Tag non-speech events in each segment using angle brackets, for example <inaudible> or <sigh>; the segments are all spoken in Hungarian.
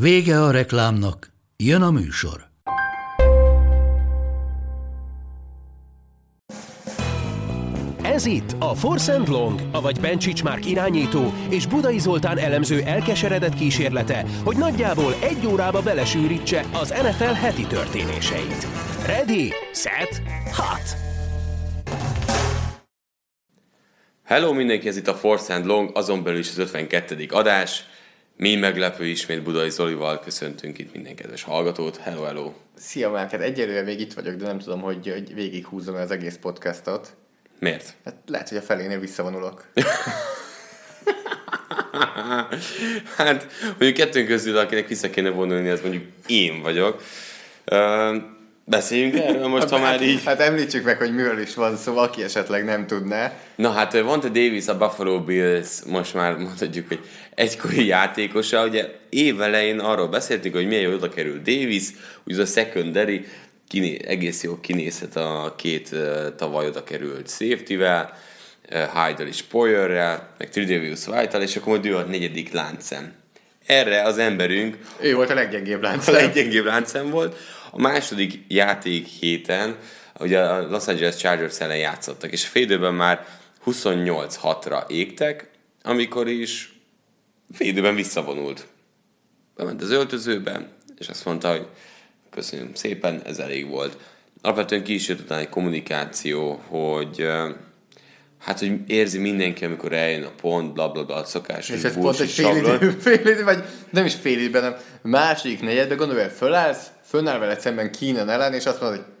Vége a reklámnak, jön a műsor. Ez itt a Force and Long, avagy Bencsics Márk irányító és Budai Zoltán elemző elkeseredett kísérlete, hogy nagyjából egy órába belesűrítse az NFL heti történéseit. Ready, set, hot! Hello mindenki, ez itt a Force and Long, azon belül is az 52. adás. Mi meglepő ismét Budai Zolival köszöntünk itt minden kedves hallgatót. Hello, hello! Szia, Márk, hát egyelőre még itt vagyok, de nem tudom, hogy, hogy végighúzom az egész podcastot. Miért? Hát lehet, hogy a felénél visszavonulok. <laughs> hát mondjuk kettőnk közül, akinek vissza kéne vonulni, az mondjuk én vagyok. Uh, beszéljünk <laughs> erről most, ha már így... Hát említsük meg, hogy miről is van szó, aki esetleg nem tudná. Na hát Vonta Davis, a Buffalo Bills, most már mondhatjuk, hogy egykori játékosa, ugye évelején arról beszéltünk, hogy milyen jó oda kerül Davis, ugye az a secondary kiné, egész jó kinézhet a két uh, tavaly oda került safety-vel, uh, Hyde-el és Poyerrel, meg Tridavius white és akkor majd ő a negyedik láncem. Erre az emberünk... Ő volt a leggyengébb láncem. A leggyengébb láncem volt. A második játék héten, ugye a Los Angeles Chargers ellen játszottak, és a félidőben már 28-6-ra égtek, amikor is félidőben visszavonult. Bement az öltözőbe, és azt mondta, hogy köszönöm szépen, ez elég volt. Alapvetően ki is jött utána egy kommunikáció, hogy hát, hogy érzi mindenki, amikor eljön a pont, bla bla bla, szokás, És ez pont egy fél idő, <laughs> fél idő, vagy nem is fél időben, hanem második negyedben gondolj, hogy fölállsz, fönnáll veled szemben Kínan ellen, és azt mondod, hogy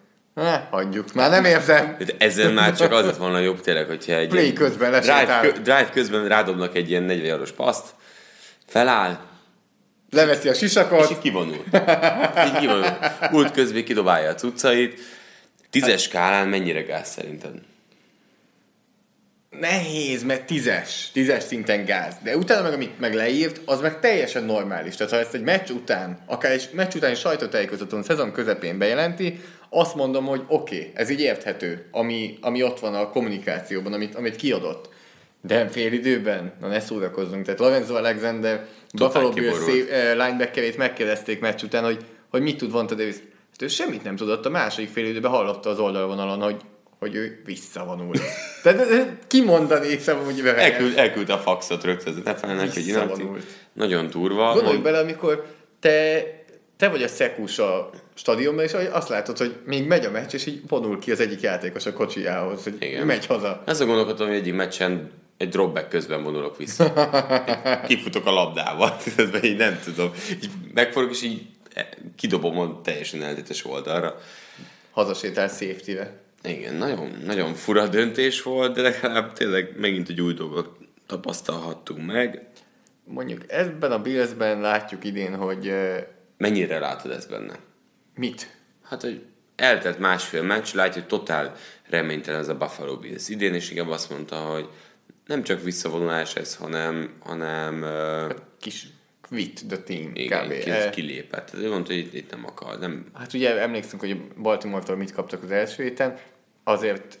ne, hagyjuk, már nem érzem. <laughs> De ezzel már csak az lett volna jobb tényleg, hogyha egy Play közben drive, kö, drive közben rádobnak egy ilyen 40 eurós paszt, feláll, leveszi a sisakot. És így kivonul. így kivonul. Út közben kidobálja a cuccait. Tízes skálán mennyire gáz szerinted? Nehéz, mert tízes, tízes szinten gáz. De utána meg, amit meg leírt, az meg teljesen normális. Tehát ha ezt egy meccs után, akár egy meccs után sajtótájékoztatón szezon közepén bejelenti, azt mondom, hogy oké, okay, ez így érthető, ami, ami ott van a kommunikációban, amit, amit kiadott. De fél időben? Na ne szórakozzunk. Tehát Lorenzo Alexander, Buffalo Bills linebackerét megkérdezték meccs után, hogy, hogy mit tud Vonta Davis. Hát ő semmit nem tudott, a második fél időben hallotta az oldalvonalon, hogy hogy ő visszavonul. <laughs> Tehát kimondani hiszem, hogy Elküld, elküldte a faxot rögtön, ne felelnek, hogy inaktív. Nagyon durva. Gondolj mond... bele, amikor te, te vagy a szekus a stadionban, és azt látod, hogy még megy a meccs, és így vonul ki az egyik játékos a kocsijához, hogy Igen. megy haza. Ezt gondolkodom, hogy egyik meccsen egy dropback közben vonulok vissza. Kifutok a labdával, <laughs> közben így nem tudom. Így megfordulok, és így kidobom a teljesen eltétes oldalra. Hazasétál safety-re. Igen, nagyon, nagyon fura döntés volt, de legalább tényleg megint egy új dolgot tapasztalhattunk meg. Mondjuk ebben a Billsben látjuk idén, hogy... Mennyire látod ezt benne? Mit? Hát, hogy eltelt másfél meccs, látja, hogy totál reménytelen ez a Buffalo Bills. Idén is igen azt mondta, hogy nem csak visszavonulás ez, hanem, hanem hát kis quit the team, igen, kb. Ki, kilépett. Ő mondta, hogy itt, itt nem akar. Nem... Hát ugye emlékszünk, hogy Baltimore-tól mit kaptak az első héten, azért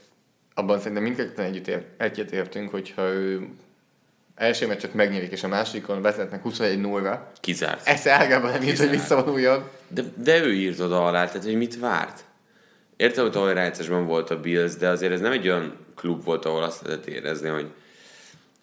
abban szerintem mindketten együtt ér, egyet értünk, hogyha ő első meccset megnyerik, és a másikon vezetnek 21 0 Kizárt. Ezt ágában nem írt, hogy visszavonuljon. De, de ő írt oda alá, tehát hogy mit várt? Értem, hogy tavaly rájátszásban volt a Bills, de azért ez nem egy olyan klub volt, ahol azt lehetett érezni, hogy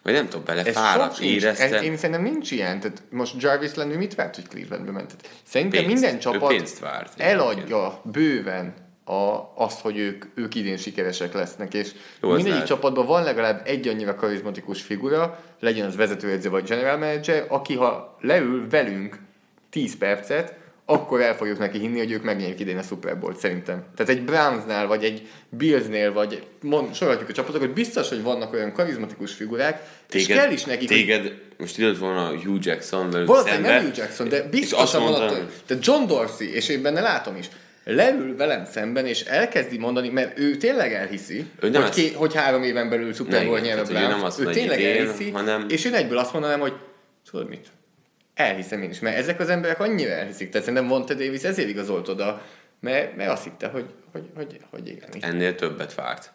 vagy nem tudom, belefáradt, érezte. Ez, én szerintem nincs ilyen. Tehát most Jarvis lenni mit várt, hogy Clevelandbe ment? szerintem pénzt. minden csapat pénzt várt, eladja igen. bőven a, azt, hogy ők, ők idén sikeresek lesznek, és Jó, mindegyik lehet. csapatban van legalább egy annyira karizmatikus figura, legyen az vezetőedző vagy general manager, aki ha leül velünk 10 percet, akkor el fogjuk neki hinni, hogy ők megnyerjük idén a Super Bowl-t, szerintem. Tehát egy Brownsnál, vagy egy Billsnél, vagy mond, sorolhatjuk a csapatokat, biztos, hogy vannak olyan karizmatikus figurák, és kell is nekik, hogy téged most időt volna Hugh Jackson velük Valószínűleg szembe, nem Hugh Jackson, de és biztosan van. Tehát John Dorsey, és én benne látom is, leül velem szemben, és elkezdi mondani, mert ő tényleg elhiszi, Ő nem hogy, ké, hogy három éven belül Super Bowl nyer a Browns. Ő tényleg hogy idén, elhiszi, hanem- és én egyből azt mondanám, hogy tudod mit? Elhiszem én is, mert ezek az emberek annyira elhiszik. Tehát szerintem Vonte Davis ezért igazolt oda, mert, mert azt hitte, hogy, hogy, hogy, hogy igen. Ennél többet várt.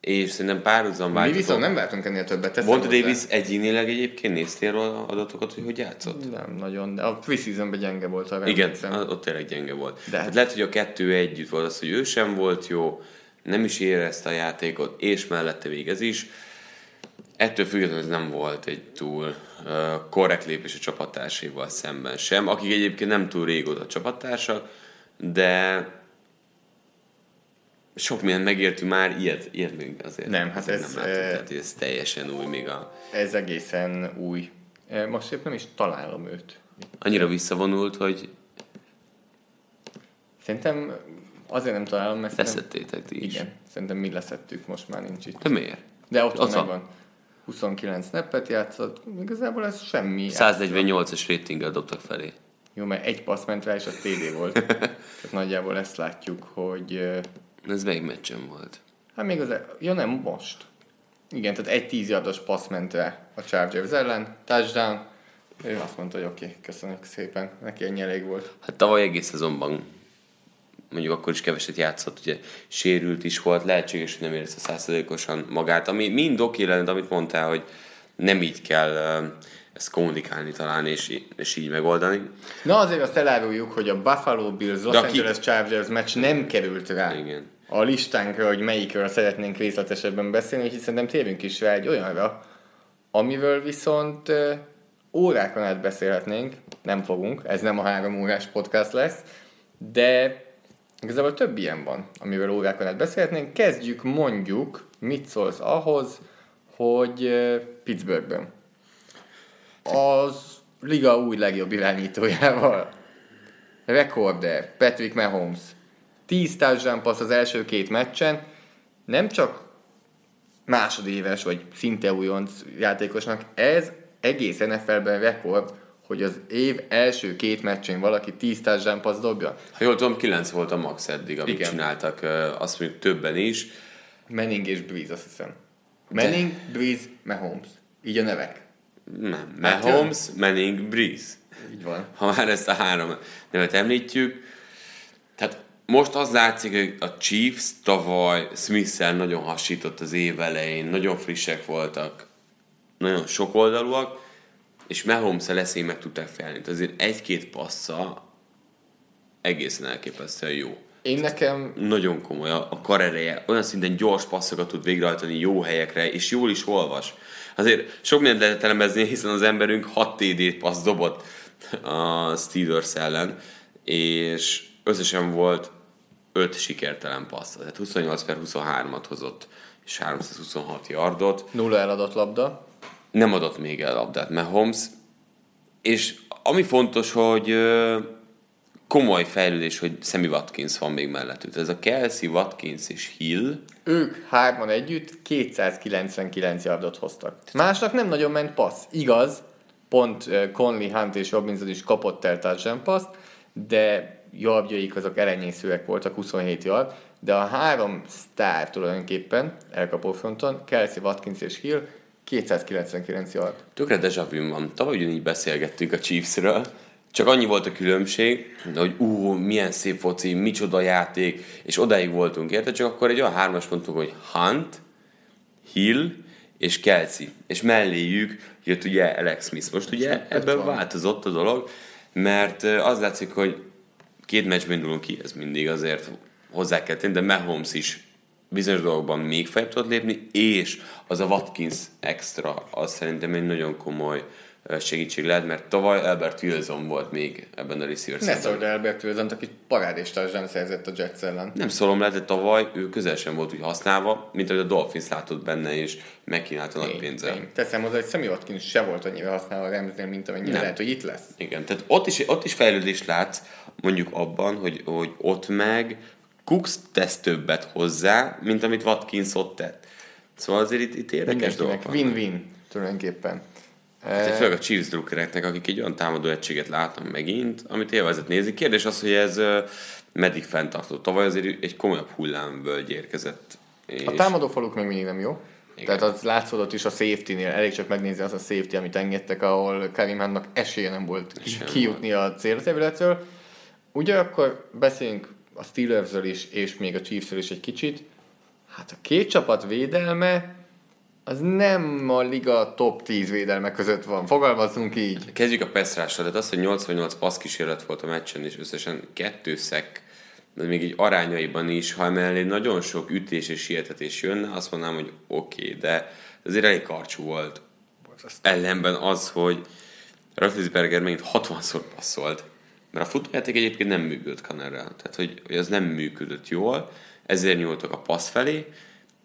És szerintem párhuzam Mi viszont nem vártunk ennél többet. hozzá. Davis egyénileg egyébként néztél róla adatokat, hogy hogy játszott? Nem nagyon, de a preseasonben gyenge volt. arra Igen, ott tényleg gyenge volt. De-. Tehát lehet, hogy a kettő együtt volt az, hogy ő sem volt jó, nem is érezte a játékot, és mellette végez is. Ettől függetlenül ez nem volt egy túl korrekt lépés a csapattársaival szemben sem, akik egyébként nem túl régóta csapattársak, de sok mindent megértünk már, ilyet, ilyet még azért Nem, hát ez, nem eh, tehát ez teljesen új, még a, Ez egészen új. Most épp nem is találom őt. annyira visszavonult, hogy Szerintem azért nem találom, mert leszettétek ti is. igen, szerintem mi leszettük, most már nincs itt. De miért? De ott, Ott ott van. Megvan. 29 snappet játszott, igazából ez semmi. 148-as ratinggel dobtak felé. Jó, mert egy passz ment rá, és az TD volt. <laughs> Tehát nagyjából ezt látjuk, hogy Ez melyik meccsen volt? hát még az, ja nem, most. Igen, tehát egy 10 yardos passz ment rá a Chargers ellen, touchdown. Ő azt mondta, hogy oké, okay, köszönjük szépen, neki ennyi elég volt. Hát tavaly egész szezonban mondjuk akkor is keveset játszott, ugye sérült is volt, lehetséges, hogy nem érezte százszerzékosan magát, ami mind oké lenne, amit mondtál, hogy nem így kell ezt kommunikálni talán, és, és így megoldani. Na azért azt eláruljuk, hogy a Buffalo Bills Los aki- Angeles Chargers meccs nem került rá Igen. a listánkra, hogy melyikről szeretnénk részletesebben beszélni, úgyhogy szerintem térjünk is rá egy olyanra, amiről viszont órákon át beszélhetnénk, nem fogunk, ez nem a három órás podcast lesz, de igazából több ilyen van, amiről órákon át beszélhetnénk. Kezdjük mondjuk, mit szólsz ahhoz, hogy Pittsburghben az liga új legjobb irányítójával. Rekorder, Patrick Mahomes. 10 touchdown passz az első két meccsen. Nem csak másodéves, vagy szinte újonc játékosnak, ez egész NFL-ben rekord, hogy az év első két meccsén valaki 10 touchdown dobja. Ha jól tudom, 9 volt a max eddig, amit Igen. csináltak, azt mondjuk többen is. Manning és Breeze, azt hiszem. Manning, Breeze, Mahomes. Így a nevek. Nem, Hát, Mahomes, Manning, Breeze. Így van. ha már ezt a három nevet említjük. Tehát most az látszik, hogy a Chiefs tavaly smith nagyon hasított az év elején, nagyon frissek voltak, nagyon sokoldalúak, és mahomes leszély meg tudták felni. Tehát azért egy-két passza egészen elképesztően jó. Én nekem Nagyon komoly a, a karereje, olyan szinten gyors passzokat tud végrehajtani jó helyekre, és jól is olvas. Azért sok mindent lehet elemezni, hiszen az emberünk 6 TD-t passz dobott a Steelers ellen, és összesen volt 5 sikertelen passz. Tehát 28 per 23-at hozott, és 326 yardot nulla eladott labda. Nem adott még el labdát Mahomes, és ami fontos, hogy komoly fejlődés, hogy Sammy Watkins van még mellettük. Ez a Kelsey, Watkins és Hill, Ők hárman együtt 299 yardot hoztak. Másnak nem nagyon ment passz. Igaz, pont Conley, Hunt és Robinson is kapott el touchdown paszt, de jobbjaik azok elenyészőek voltak, 27 yard, de a három sztár tulajdonképpen elkapó fronton, Kelsey, Watkins és Hill 299 yard. Tökre deja van. Tavaly ugyanígy beszélgettünk a Chiefsről, csak annyi volt a különbség, de hogy ú, milyen szép foci, micsoda játék, és odáig voltunk, érted? Csak akkor egy olyan hármas mondtunk, hogy Hunt, Hill és Kelsey, és melléjük jött ugye Alex Smith. Most ugye ebben van. változott a dolog, mert az látszik, hogy két meccsben indulunk ki, ez mindig azért hozzá kell tenni, de Mahomes is bizonyos dolgokban még feljebb tudott lépni, és az a Watkins extra, az szerintem egy nagyon komoly segítség lehet, mert tavaly Albert Wilson volt még ebben a receiver Ne el Albert Wilson, aki parádés touchdown szerzett a Jets ellen. Nem szólom le, de tavaly ő közel sem volt úgy használva, mint ahogy a Dolphins látott benne, és megkínálta nagy pénzzel. Én teszem hozzá, hogy Sammy Watkins se volt annyira használva a Ramsnél, mint amennyire Nem. lehet, hogy itt lesz. Igen, tehát ott is, ott is fejlődést látsz, mondjuk abban, hogy, hogy ott meg Cooks tesz többet hozzá, mint amit Watkins ott tett. Szóval azért itt, itt érdekes dolgok win-win tulajdonképpen. Tehát főleg a Chiefs drukkereknek, akik egy olyan támadó egységet látnak megint, amit élvezet nézni. Kérdés az, hogy ez ö, meddig fenntartó. Tavaly azért egy komolyabb hullámvölgy érkezett. És A támadófaluk még mindig nem jó. Igen. Tehát az látszódott is a safety-nél, elég csak megnézni az a safety, amit engedtek, ahol Karim Huntnak esélye nem volt nem kijutni a célterületről. Ugyanakkor beszéljünk a Steelersről is, és még a Chiefsről is egy kicsit. Hát a két csapat védelme az nem a liga top 10 védelme között van. Fogalmazzunk így. Kezdjük a passzrással, tehát az, hogy 88 passz kísérlet volt a meccsen, és összesen kettő szek, de még így arányaiban is, ha emellé nagyon sok ütés és sietetés jönne, azt mondanám, hogy oké, okay, de azért elég karcsú volt. Ellenben az, hogy Roethlisberger megint 60-szor passzolt, mert a futójáték egyébként nem működött Kannerrel, tehát hogy, hogy az nem működött jól, ezért nyúltak a passz felé,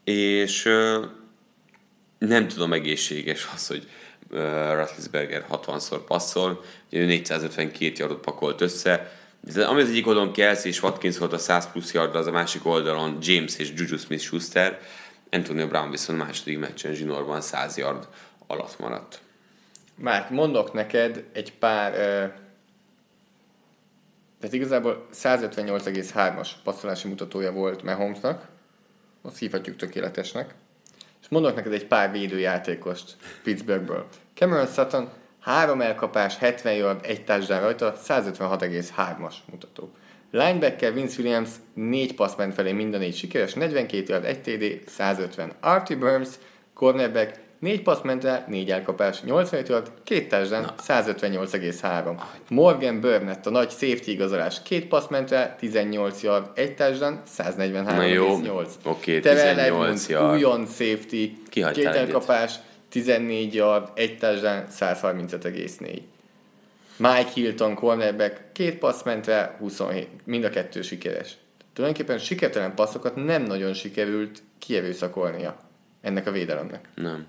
és ö, nem tudom egészséges az, hogy uh, Ratlisberger 60-szor passzol, ő 452 yardot pakolt össze, de ami az egyik oldalon Kelsey és Watkins volt a 100 plusz yard, az a másik oldalon James és Juju Smith-Schuster, Antonio Brown viszont második meccsen zsinórban 100 yard alatt maradt. Márk, mondok neked egy pár... Uh, tehát igazából 158,3-as passzolási mutatója volt Mahomesnak, azt hívhatjuk tökéletesnek. És mondok neked egy pár védőjátékost Pittsburghből. Cameron Sutton, három elkapás, 70 yard, egy touchdown rajta, 156,3-as mutató. Linebacker Vince Williams négy passz ment felé, mind a négy sikeres, 42 yard, 1 TD, 150. Artie Burns, cornerback, négy passz ment el, négy elkapás, 85 yard, két touchdown, 158,3. Morgan Burnett, a nagy safety igazolás, két passz ment el, 18 yard, egy touchdown, Na jó, 143,8. oké, Terrell 18 Edmonds, yard. újon safety, Kihagytál két egyet. elkapás, 14 yard, egy touchdown, 135,4. Mike Hilton, cornerback, két passz ment el, 27, mind a kettő sikeres. Tulajdonképpen sikertelen passzokat nem nagyon sikerült kierőszakolnia ennek a védelemnek. Nem.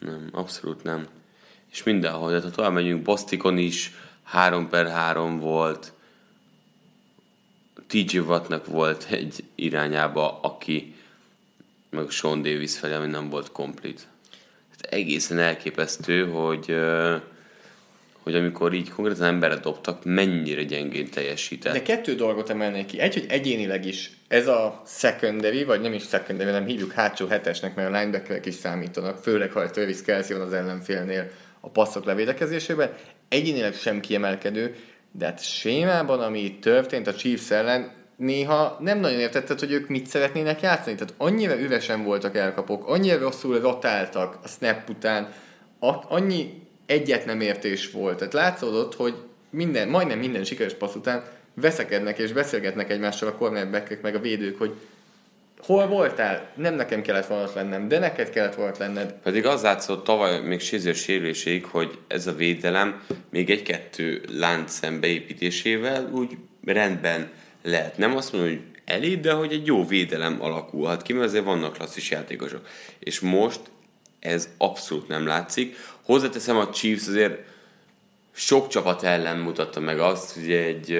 Nem, abszolút nem. És mindenhol, tehát ha tovább megyünk, Bostikon is 3 per 3 volt, TJ Wattnak volt egy irányába, aki meg Sean Davis felé, ami nem volt komplet. Tehát egészen elképesztő, hogy ö, hogy amikor így konkrétan emberre dobtak, mennyire gyengén teljesített. De kettő dolgot emelnék ki. Egy, hogy egyénileg is ez a secondary, vagy nem is secondary, hanem hívjuk hátsó hetesnek, mert a linebackerek is számítanak, főleg ha Travis Kelsey van az ellenfélnél a passzok levédekezésében. Egyénileg sem kiemelkedő, de hát sémában, ami történt a Chiefs ellen, néha nem nagyon értetted, hogy ők mit szeretnének játszani. Tehát annyira üresen voltak elkapok, annyira rosszul rotáltak a snap után, a- annyi egyet nem értés volt. Tehát látszódott, hogy minden, majdnem minden sikeres passz után veszekednek és beszélgetnek egymással a cornerbackek meg a védők, hogy hol voltál? Nem nekem kellett volna ott lennem, de neked kellett volna lenned. Pedig az látszott tavaly még Sézér sérüléséig, hogy ez a védelem még egy-kettő láncszem beépítésével úgy rendben lehet. Nem azt mondom, hogy elég, de hogy egy jó védelem alakulhat ki, mert azért vannak klasszis játékosok. És most ez abszolút nem látszik. Hozzáteszem, a Chiefs azért sok csapat ellen mutatta meg azt, hogy egy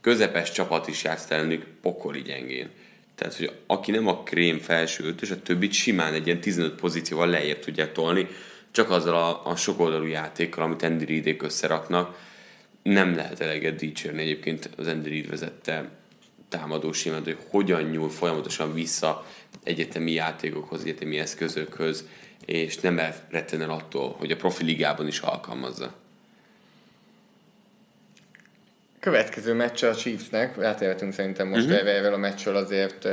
közepes csapat is játszott ellenük pokoli gyengén. Tehát, hogy aki nem a krém felső ötös, a többit simán egy ilyen 15 pozícióval lejjebb tudják tolni, csak azzal a, a sokoldalú játékkal, amit Andy Reidék összeraknak. Nem lehet eleget dicsérni egyébként az Andy Reid vezette támadó simát, hogy hogyan nyúl folyamatosan vissza egyetemi játékokhoz, egyetemi eszközökhöz, és nem retten el attól, hogy a profi ligában is alkalmazza. Következő meccs a Chiefsnek, átérhetünk szerintem most uh-huh. erre a meccsről azért,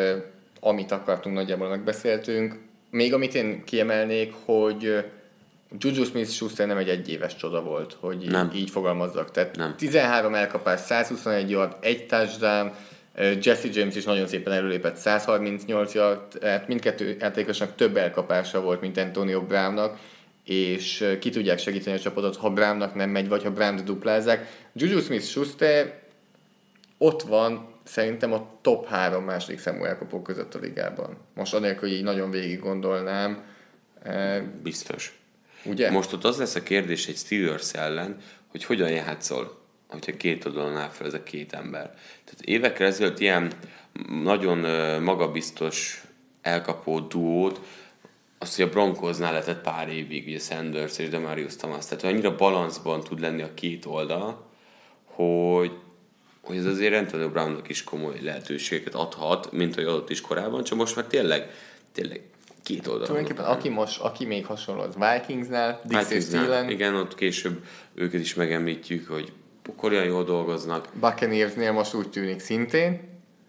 amit akartunk, nagyjából megbeszéltünk. Még amit én kiemelnék, hogy Juju Smith-Schuster nem egy egyéves csoda volt, hogy így, Nem. így fogalmazzak. Tehát Nem. 13 elkapás, 121 yard, egy touchdown, Jesse James is nagyon szépen előlépett 138 yard, tehát mindkettő játékosnak több elkapása volt, mint Antonio Brownnak, és ki tudják segíteni a csapatot, ha Brownnak nem megy, vagy ha Brown duplázzák. Juju Smith-Schuster ott van szerintem a top három második számú elkapók között a ligában. Most anélkül, hogy így nagyon végig gondolnám. Biztos. Ugye? Most ott az lesz a kérdés egy Steelers ellen, hogy hogyan játszol. Hogyha két oldalon áll fel ez a két ember. Tehát évekkel ezelőtt ilyen nagyon magabiztos elkapó duót, azt, hogy a Broncosnál lehetett pár évig, ugye Sanders és Demarius Thomas, tehát annyira balanszban tud lenni a két oldal, hogy, hogy ez azért Antonio Brownnak is komoly lehetőségeket adhat, mint hogy adott is korábban, csak most már tényleg, tényleg két oldalon. Tulajdonképpen aki most, aki még hasonló az Vikingsnál, Dix és Vikingsnál, Thielen, Igen, ott később őket is megemlítjük, hogy pokolyan jól dolgoznak. Buccaneersnél most úgy tűnik szintén,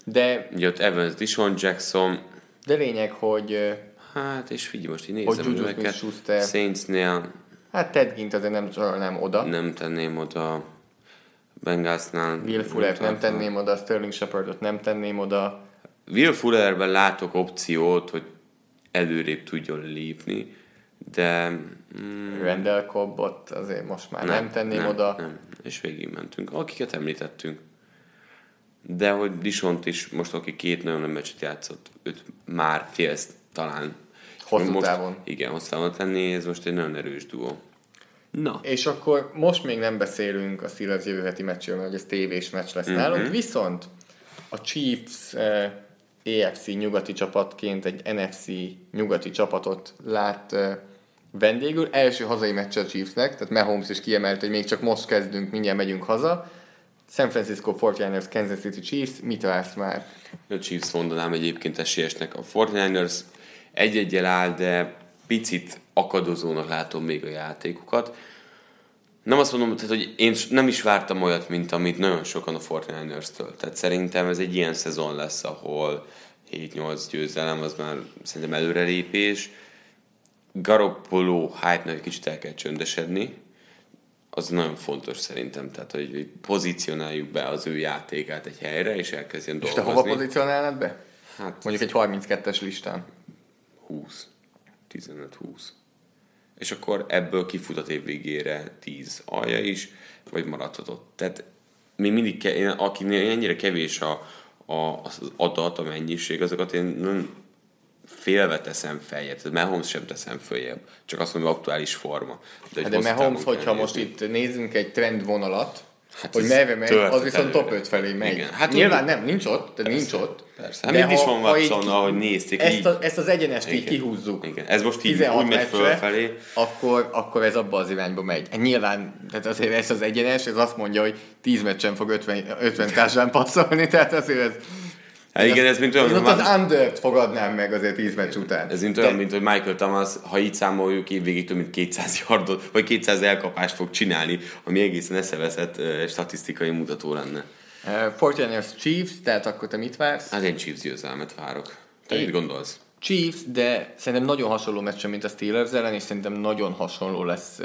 de, Ugye ott Evans, Dishon Jackson, de lényeg, hogy hát és figyelj, most így Hogy nézem Juju őket. Saintsnél hát Ted Gint azért nem sorolnám oda. nem tenném oda, Bengalsnál. Will Fuller nem tenném oda, Sterling Shepardot nem tenném oda. Will Fullerben látok opciót, hogy előrébb tudjon lépni, de mm, Randall Cobbot azért most már nem, nem tenném nem, oda. Nem, és végig mentünk. Akiket említettünk. De hogy Disont is most, aki két nagyon nagy meccset játszott, őt már félsz talán. Hosszú most, távon. Igen, hosszú távon tenni, ez most egy nagyon erős duó. Na, És akkor most még nem beszélünk a Steelers jövő heti meccsről, mert ez tévés meccs lesz mm-hmm. nálunk, viszont a Chiefs eh, AFC nyugati csapatként egy NFC nyugati csapatot lát eh, vendégül. Első hazai meccs a Chiefsnek, tehát Mahomes is kiemelt, hogy még csak most kezdünk, mindjárt megyünk haza. San Francisco 49ers, Kansas City Chiefs, mit vársz már? a Chiefs mondanám egyébként esélyesnek. A 49ers egy-egyel áll, de picit akadozónak látom még a játékokat. Nem azt mondom, tehát, hogy én nem is vártam olyat, mint amit nagyon sokan a 49ers-től. Tehát szerintem ez egy ilyen szezon lesz, ahol 7-8 győzelem, az már szerintem előrelépés. Garoppolo hype-nak egy kicsit el kell csöndesedni. Az nagyon fontos szerintem, tehát hogy pozícionáljuk be az ő játékát egy helyre, és elkezdjen És te dolgozni. hova pozícionálnád be? Hát Mondjuk egy 32-es listán. 20. 15-20. És akkor ebből kifut a év végére 10 alja is, vagy maradhatott. Tehát még mindig, ke- én, akinél ennyire kevés a, a, az adat, a mennyiség, azokat én nem félve teszem feljebb. Tehát Mahomes sem teszem följebb. Csak azt mondom, hogy aktuális forma. De, Hát de Mahomes, hogyha kell most nézni. itt nézzünk egy trendvonalat, Hát hogy merre megy, az viszont top előre. 5 felé megy. Igen. Hát Nyilván úgy- nem, nincs ott, de nincs ott. Persze. Hát mint is van Watson, ahogy nézték, ezt, így- a, ezt az egyenest így Igen. kihúzzuk. Igen. Ez most így 16 úgy megy meccsre, fölfelé. Akkor, akkor ez abba az irányba megy. Hát Nyilván, tehát azért ez az egyenes, ez azt mondja, hogy 10 meccsen fog 50, 50 társán passzolni, tehát azért ez... Hát igen, ez mint olyan, Én ott az under fogadnám meg azért 10 meccs után. Ez mint olyan, mint hogy Michael Thomas, ha így számoljuk, évvégig több mint 200 yardot, vagy 200 elkapást fog csinálni, ami egészen eszeveszett uh, statisztikai mutató lenne. Uh, 49ers Chiefs, tehát akkor te mit vársz? Hát én Chiefs győzelmet várok. Te Én- mit gondolsz? Chiefs, de szerintem nagyon hasonló meccs, mint a Steelers ellen, és szerintem nagyon hasonló lesz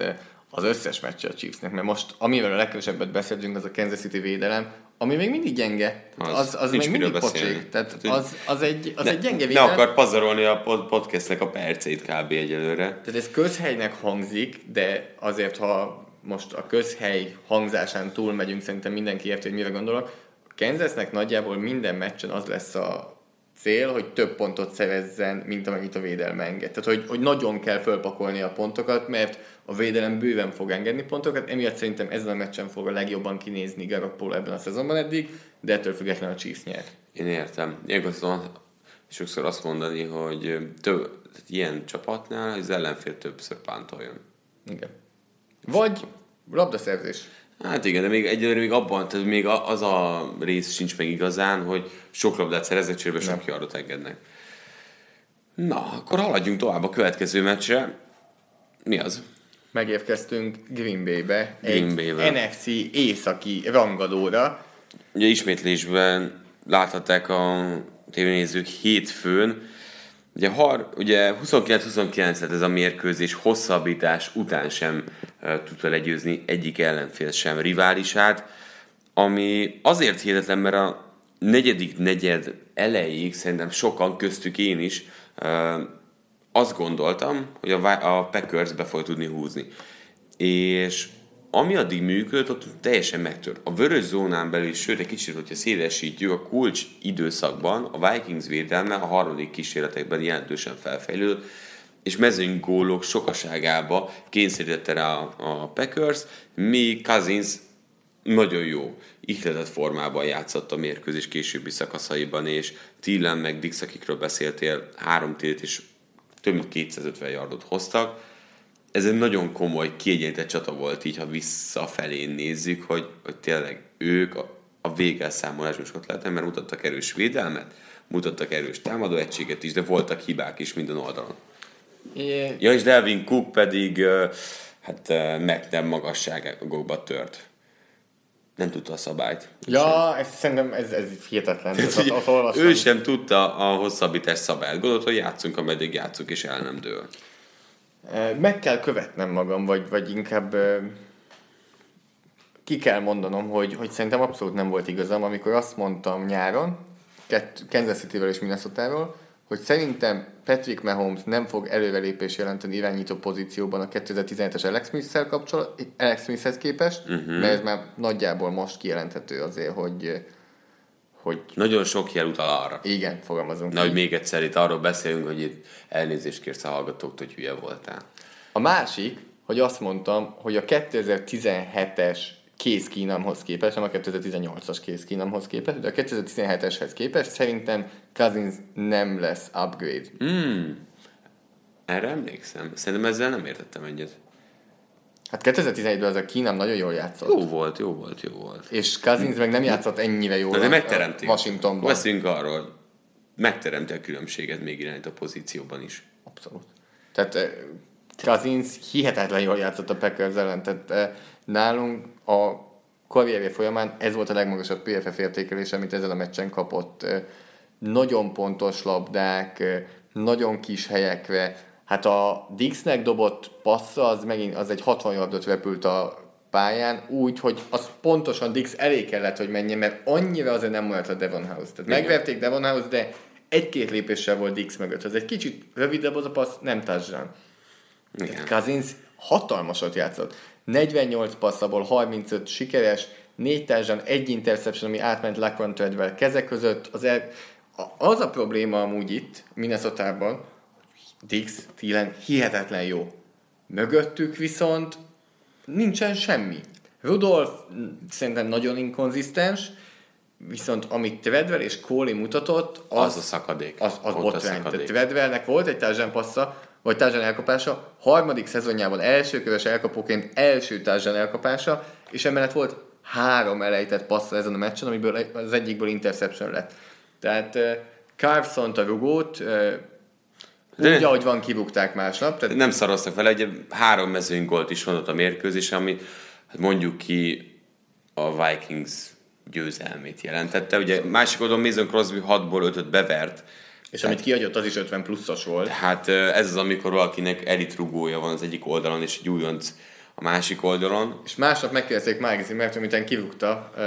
az összes meccs a Chiefsnek, mert most amivel a legkevesebbet beszélünk, az a Kansas City védelem, ami még mindig gyenge, Az. az, az még mindig pocsék, tehát az, az, egy, az ne, egy gyenge ne védelem. akar pazarolni a pod- podcastnek a percét kb. egyelőre. Tehát ez közhelynek hangzik, de azért, ha most a közhely hangzásán túl megyünk, szerintem mindenki érti, hogy mire gondolok. A Kansasnek nagyjából minden meccsen az lesz a cél, hogy több pontot szerezzen, mint amennyit a védelme enged. Tehát, hogy, hogy nagyon kell fölpakolni a pontokat, mert a védelem bőven fog engedni pontokat, emiatt szerintem ezen a meccsen fog a legjobban kinézni Garoppolo ebben a szezonban eddig, de ettől függetlenül a Chiefs nyer. Én értem. Szó- sokszor azt mondani, hogy több, ilyen csapatnál az ellenfél többször pántoljon. Igen. Vagy labdaszerzés. Hát igen, de még egyelőre még abban, tehát még az a rész sincs meg igazán, hogy sok labdát szereznek, cserébe sok yardot engednek. Na, akkor haladjunk tovább a következő meccsre. Mi az? megérkeztünk Green Bay-be, Green egy Bay-be. NFC északi rangadóra. Ugye ismétlésben láthatták a tévénézők hétfőn, ugye, har, ugye 29-29 lett ez a mérkőzés hosszabbítás után sem uh, tudta legyőzni egyik ellenfél sem riválisát, ami azért hihetetlen, mert a negyedik negyed elejéig szerintem sokan, köztük én is, azt gondoltam, hogy a, Packers be fog tudni húzni. És ami addig működött, ott teljesen megtört. A vörös zónán belül, sőt egy kicsit, hogyha szélesítjük, a kulcs időszakban a Vikings védelme a harmadik kísérletekben jelentősen felfejlődött, és mezőny gólok sokaságába kényszerítette rá a, a Packers, míg Cousins nagyon jó, ihletett formában játszott a mérkőzés későbbi szakaszaiban, és Tillen meg Dix, akikről beszéltél, három tét és több mint 250 yardot hoztak. Ez egy nagyon komoly, kiegyenlített csata volt, így ha visszafelé nézzük, hogy, hogy tényleg ők a, a végelszámolásban is ott lehetnek, mert mutattak erős védelmet, mutattak erős támadó egységet is, de voltak hibák is minden oldalon. É, Ja, és Delvin Cook pedig hát meg nem magasságokba tört. Nem tudta a szabályt. Ja, ez, szerintem ez, ez hihetetlen. Ez, azt olvastam. ő sem tudta a hosszabbítás szabályt. Gondolt, hogy játszunk, ameddig játszunk, és el nem dől. Meg kell követnem magam, vagy, vagy inkább ki kell mondanom, hogy, hogy szerintem abszolút nem volt igazam, amikor azt mondtam nyáron, Kansas City-vel és minnesota hogy szerintem Patrick Mahomes nem fog előrelépés jelenteni irányító pozícióban a 2017-es Alex Smith-szel kapcsolat, Alex Smithhez képest, uh-huh. mert ez már nagyjából most kijelenthető azért, hogy, hogy Nagyon sok jel utal arra. igen, fogalmazunk. Na, hogy még egyszer itt arról beszélünk, hogy itt elnézést kérsz a hallgatóktól, hogy hülye voltál. A másik, hogy azt mondtam, hogy a 2017-es kész kínamhoz képest, nem a 2018-as kész kínamhoz képest, de a 2017-eshez képest szerintem Cousins nem lesz upgrade. Hmm. Erre emlékszem. Szerintem ezzel nem értettem egyet. Hát 2017-ben az a kínam nagyon jól játszott. Jó volt, jó volt, jó volt. És Cousins meg nem játszott ennyire jól de megteremti. Washingtonban. Beszéljünk arról, hogy megteremti a különbséget még irányt a pozícióban is. Abszolút. Tehát eh, Cousins hihetetlen jól játszott a Packers ellen, tehát eh, nálunk a karrierje folyamán ez volt a legmagasabb PFF értékelés, amit ezen a meccsen kapott. Nagyon pontos labdák, nagyon kis helyekre. Hát a Dixnek dobott passza, az megint az egy 60 yardot repült a pályán, úgy, hogy az pontosan Dix elé kellett, hogy menjen, mert annyira azért nem volt a Devon House. Tehát megverték Devon House, de egy-két lépéssel volt Dix mögött. Az egy kicsit rövidebb az a passz, nem touchdown. Cousins hatalmasat játszott. 48 passzabból 35 sikeres, 4 touchdown, egy interception, ami átment Laquan Treadwell kezek között. Az, el, az a probléma amúgy itt, Minnesota-ban, Dix, Thielen hihetetlen jó. Mögöttük viszont nincsen semmi. Rudolf szerintem nagyon inkonzisztens, viszont amit Treadwell és Coley mutatott, az, Az a szakadék. az, az a botrány. Treadwellnek volt egy társadalmi passza, vagy társadalmi elkapása, harmadik szezonjában első köves elkapóként első társadalmi elkapása, és emellett volt három elejtett passza ezen a meccsen, amiből az egyikből interception lett. Tehát Carson a rugót, De- úgy, ahogy van, kirúgták másnap. Tehát Nem szaroztak vele, ugye három mezőny gólt is van ott a mérkőzés, ami hát mondjuk ki a Vikings győzelmét jelentette. Ugye másik oldalon Mason Crosby 6-ból 5-öt bevert, és amit kiadott, az is 50 pluszos volt. Hát ez az, amikor valakinek elit rugója van az egyik oldalon, és egy újonc a másik oldalon. És másnap megkérdezték Mike Zimmert, miután kirúgta uh,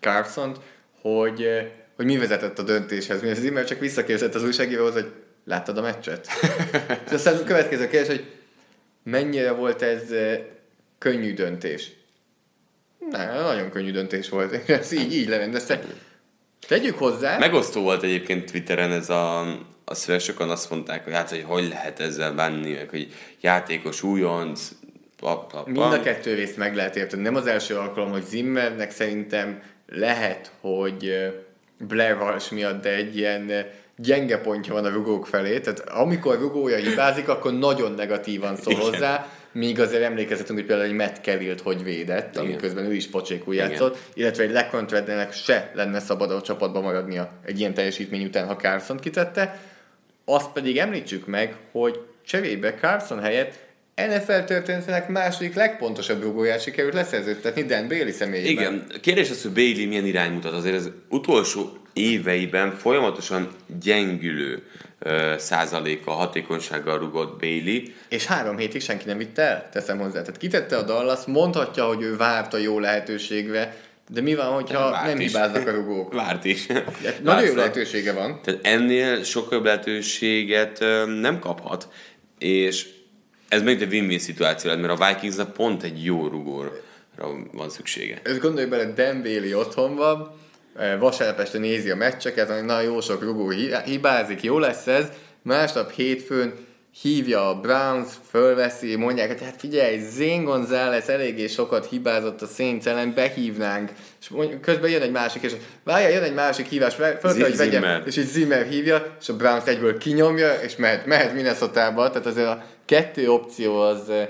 Carson-t, hogy, uh, hogy mi vezetett a döntéshez. Mi Zimmer csak visszakérdezett az újságíróhoz, hogy láttad a meccset? <laughs> és aztán a következő kérdés, hogy mennyire volt ez könnyű döntés? Nem, nagyon könnyű döntés volt. <laughs> Ezt így, így lerendezte. Tegyük hozzá, Megosztó volt egyébként Twitteren ez a, a szöveg, sokan azt mondták, hogy hát, hogy hogy lehet ezzel bánni, meg hogy játékos újonc, pap, pap, Mind a kettő részt meg lehet érteni. Nem az első alkalom, hogy Zimmernek szerintem lehet, hogy Blair Walsh miatt, de egy ilyen ö, gyenge pontja van a rugók felé. Tehát amikor rugója hibázik, akkor nagyon negatívan szól Igen. hozzá, míg azért emlékezhetünk, hogy például egy Matt Kevilt hogy védett, amiközben ő is pocsékul játszott, illetve egy Lecon Treadwellnek se lenne szabad a csapatban maradnia egy ilyen teljesítmény után, ha Carson kitette. Azt pedig említsük meg, hogy cserébe Carson helyett NFL történetének második legpontosabb rugóját sikerült leszerződtetni Dan Bailey személyében. Igen, kérdés az, hogy Bailey milyen irány mutat. Azért az utolsó éveiben folyamatosan gyengülő ö, százaléka, hatékonysággal rugott Bailey. És három hétig senki nem vitte el, teszem hozzá. Tehát kitette a Dallas, mondhatja, hogy ő várt a jó lehetőségre, de mi van, hogyha Várt nem is. hibáznak a rugók? <laughs> Várt is. Nagyon jó lehetősége van. Tehát ennél sokkal lehetőséget nem kaphat, és ez még egy win-win szituáció lett, mert a Vikingsnak pont egy jó rugóra van szüksége. Ez gondolj bele, Bailey otthon van, eh, vasárnap este nézi a meccseket, na jó sok rugó hi- hibázik, jó lesz ez, másnap hétfőn hívja a Browns, fölveszi, mondják, hogy hát figyelj, Zane González eléggé sokat hibázott a Saints ellen, behívnánk, és mondjuk, közben jön egy másik, és várjál, jön egy másik hívás, fel kell, hogy vegyem, és így Zimmer hívja, és a Browns egyből kinyomja, és mehet, mehet Minnesota-ba, tehát azért a kettő opció az eh,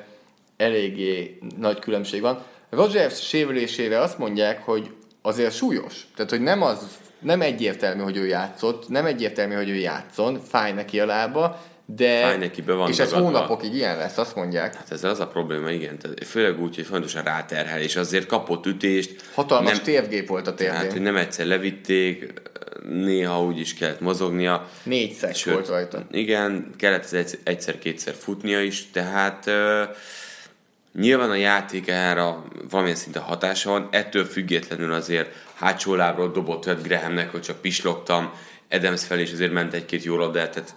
eléggé nagy különbség van. Rogers sérülésére azt mondják, hogy azért súlyos. Tehát, hogy nem az, nem egyértelmű, hogy ő játszott, nem egyértelmű, hogy ő játszon, fáj neki a lába, de... Fáj neki, be van És ez dagadva. hónapokig ilyen lesz, azt mondják. Hát ez az a probléma, igen. Főleg úgy, hogy fontosan ráterhel, és azért kapott ütést. Hatalmas nem, térgép volt a térdén. nem egyszer levitték, néha úgy is kellett mozognia. Négy szek volt rajta. Igen, kellett egyszer- egyszer-kétszer futnia is, tehát ö, nyilván a játékára valamilyen szinte hatása van, ettől függetlenül azért hátsó lábról dobott Grahamnek, hogy csak pislogtam, Adams felé is azért ment egy-két jó labdát, tehát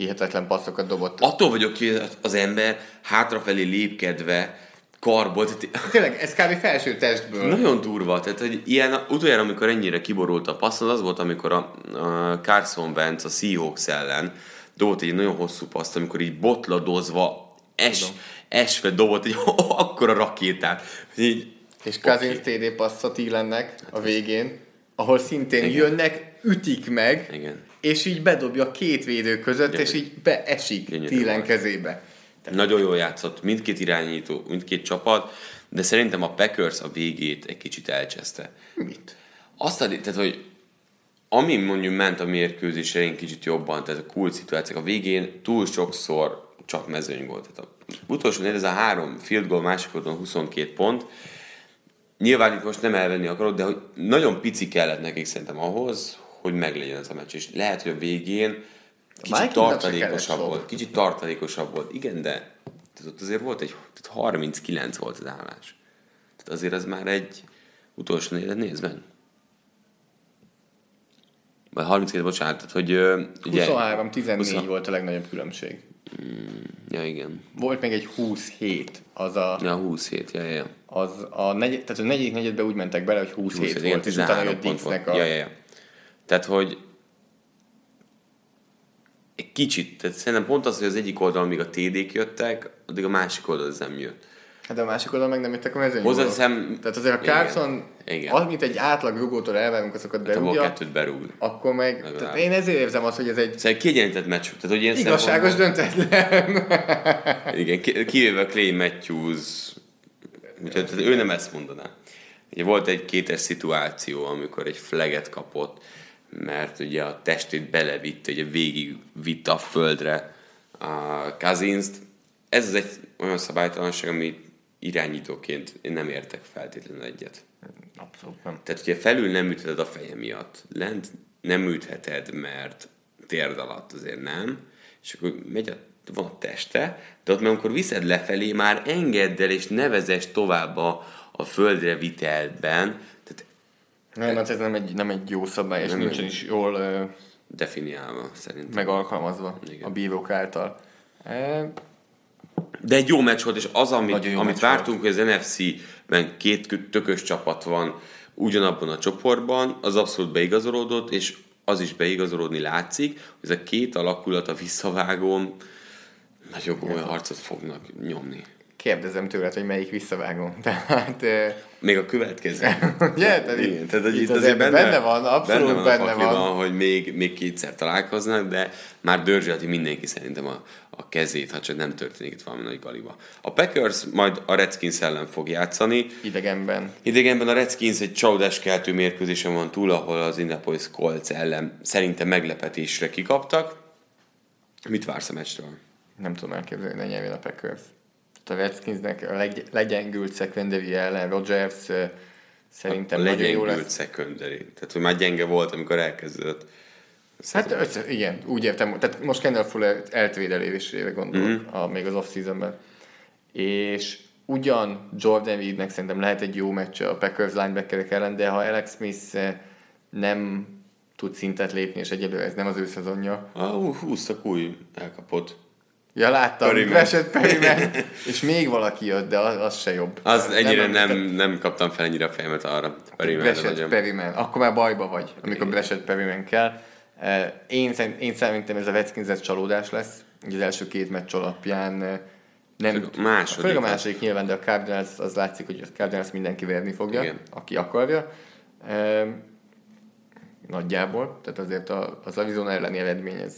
Hihetetlen passzokat dobott. attól vagyok ki az ember hátrafelé lépkedve, karból, tehát Tényleg, ez kb. felső testből. nagyon durva, tehát hogy ilyen, utoljára, amikor ennyire kiborult a passz, az az volt, amikor a, a Carson Wentz a Seahawks ellen dobott egy nagyon hosszú paszt, amikor így botladozva, es, esve dobott egy <laughs> akkora rakétát, így, És Cousins TD passzat illennek a végén, ahol szintén Igen. jönnek, ütik meg, Igen. és így bedobja a két védő között, Gyönyörű. és így beesik Gyönyörű volt. kezébe. nagyon jól játszott mindkét irányító, mindkét csapat, de szerintem a Packers a végét egy kicsit elcseszte. Mit? Azt a, tehát, hogy ami mondjuk ment a mérkőzés elején kicsit jobban, tehát a cool szituációk, a végén túl sokszor csak mezőny volt. Tehát a utolsó ez a három field goal, másik oldalon 22 pont. Nyilván itt most nem elvenni akarok, de hogy nagyon pici kellett nekik szerintem ahhoz, hogy meglegyen ez a meccs. És lehet, hogy a végén kicsit kellett tartalékosabb volt. Kicsit tartalékosabb volt. Igen, de tehát ott azért volt egy, tehát 39 volt az állás. Tehát azért az már egy utolsó négyed, nézd meg. Vagy 32, bocsánat, tehát hogy ugye... 23-14 20 volt a legnagyobb különbség. Ja, igen. Volt még egy 27, az a, Ja, 27, ja, ja, az a, negy, tehát a negyedik negyedbe úgy mentek bele, hogy 27 20, igen, volt, és utána 13 jött. Dixnek a... Ja, ja, ja. Tehát, hogy egy kicsit, tehát szerintem pont az, hogy az egyik oldalon még a TD-k jöttek, addig a másik oldalon ez nem jött. Hát de a másik oldalon meg nem jöttek a mezőnyről. Hozzáteszem- Tehát azért a az, mint egy átlag rugótól elvárunk azokat abból berúgja, kettőt berúg. akkor meg, Legalább. tehát én ezért érzem azt, hogy ez egy Szóval kiegyenlített meccs. Tehát, hogy ilyen igazságos döntetlen. <laughs> Igen, ki- kivéve Clay Matthews, úgyhogy tehát ő nem ezt mondaná. Ugye volt egy kétes szituáció, amikor egy flaget kapott, mert ugye a testét belevitte, ugye végig vitte a földre a cousins Ez az egy olyan szabálytalanság, ami irányítóként én nem értek feltétlenül egyet. Abszolút nem. Tehát ugye felül nem ütheted a feje miatt, lent nem ütheted, mert térd alatt azért nem, és akkor megy a, van a teste, de ott meg amikor viszed lefelé, már engedd el és nevezes tovább a, a földre vitelben, tehát Nem, hát ez nem egy, nem egy jó szabály, és nincsen is jól ö, definiálva szerintem. megalkalmazva Igen. a bírók által. E, De egy jó meccs volt, és az, amit, Nagyon jó amit vártunk, hogy az NFC-ben két kö- tökös csapat van ugyanabban a csoportban, az abszolút beigazolódott, és az is beigazolódni látszik, hogy ez a két alakulat a visszavágón nagyon komoly harcot fognak nyomni. kérdezem tőled, hogy melyik visszavágom. <laughs> Tehát, Még a következő. <laughs> ugye? Tehát Igen, tehát itt itt azért benne, benne van, abszolút benne van, benne van. hogy még, még kétszer találkoznak, de már dörzsölti mindenki szerintem a kezét, ha csak nem történik itt valami nagy galiba. A Packers majd a Redskins ellen fog játszani. Idegenben. Idegenben a Redskins egy csalódás keltő mérkőzésen van túl, ahol az Indianapolis Colts ellen szerintem meglepetésre kikaptak. Mit vársz a meccstől? Nem tudom elképzelni, hogy ne a Packers. Tehát a Redskinsnek a legy, legyengült secondary ellen Rodgers szerintem a nagyon jó lesz. secondary. Tehát, hogy már gyenge volt, amikor elkezdődött. Hát össze, igen, úgy értem. Tehát most Kendall Fuller eltvédelésére gondolok, Mhm. mm-hmm. a, még az off-seasonben. És ugyan Jordan Reednek szerintem lehet egy jó meccse a Packers linebackerek ellen, de ha Alex Smith nem tud szintet lépni, és egyelőre ez nem az ő szezonja. Ah, húztak új elkapott. Ja, láttam. Rashad Perryman, <laughs> és még valaki jött, de az, az se jobb. Az ennyire nem, említettem. nem, kaptam fel ennyire a fejemet arra. Nagyon. Perryman. Akkor már bajba vagy, amikor Breshad Perryman kell. Eh, Én, én szerintem ez a Redskins csalódás lesz. Az első két meccs alapján eh, nem, Főleg a második főleg a az- második nyilván, de a Cardinals az látszik, hogy a Cardinals mindenki verni fogja, Igen. aki akarja. E, nagyjából, tehát azért a, az Arizona elleni eredmény ez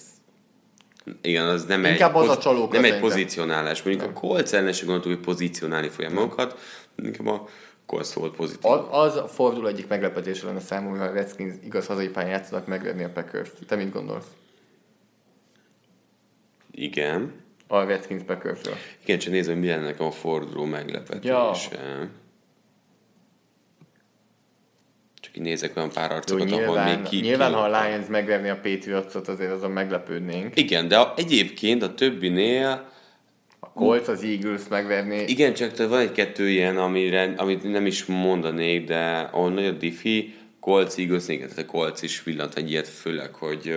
Igen, az nem Inkább egy, az a csalóka nem egy szerintem. pozícionálás. Mondjuk a Colts ellen se gondoltuk, hogy pozícionálni fogják magukat, inkább a Colts volt pozitív. Az, az a forduló egyik meglepetése lenne számomra, ha a Redskins igaz hazai pályán játszanak megverni a packers Te mit gondolsz? Igen. A Redskins Packersről. Igen, csak nézem, mi lenne nekem a forduló meglepetése. Csak így nézek olyan pár Jó, arcokat, ahol nyilván, még ki... nyilván ki- ha a Lions megverni a Patriots-ot, azért azon meglepődnénk. Igen, de a, egyébként a többinél A Colts az Eagles megverni. Igen, csak van egy-kettő ilyen, amire, amit nem is mondanék, de ahol nagy a diffi, Colts, Eagles, igen, tehát a Colts is villant egy ilyet, főleg, hogy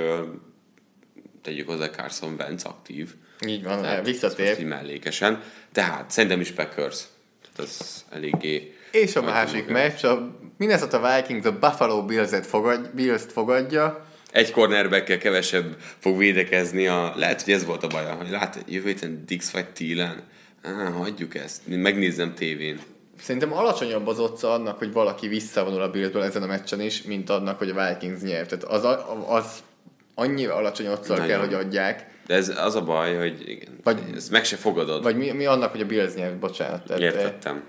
tegyük hozzá Carson Wentz aktív. Így van, Tehát Most így visszatér. mellékesen. Tehát szerintem is Packers. Tehát az eléggé... És a másik meccs, a Minnesota Vikings a Buffalo Bills-et fogad, Bills-t fogadja. Egy cornerbackkel kevesebb fog védekezni. A... Lehet, hogy ez volt a baja, hogy lát, jövő héten Dix vagy Thielen. Á, hagyjuk ezt. Megnézem tévén. Szerintem alacsonyabb az otca annak, hogy valaki visszavonul a Billsből ezen a meccsen is, mint annak, hogy a Vikings nyer. Tehát az, a- az annyira alacsony Nagyon. kell, hogy adják. De ez az a baj, hogy igen, Vagy- ezt meg se fogadod. Vagy mi, mi annak, hogy a Bills nyer, bocsánat. Tehát, eh, Értettem.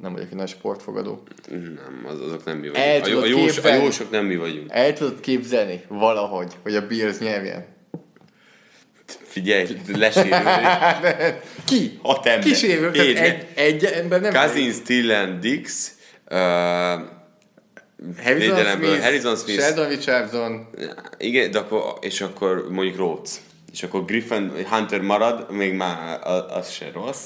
Nem vagyok egy nagy sportfogadó. Nem, az, azok nem mi El vagyunk. A, jó- a, jós, a jósok nem mi vagyunk. El tudod képzelni valahogy, hogy a Bills nyerjen? Figyelj, lesérül. <laughs> Ki? Hat ember. Én. Tehát egy, egy ember nem Cousins, Tillen, Dix, uh, Harrison védelemből Smith, Harrison Smith. Sheldon Richardson, igen, de akkor, és akkor mondjuk Rhodes. És akkor Griffin, Hunter marad, még már a- az se rossz.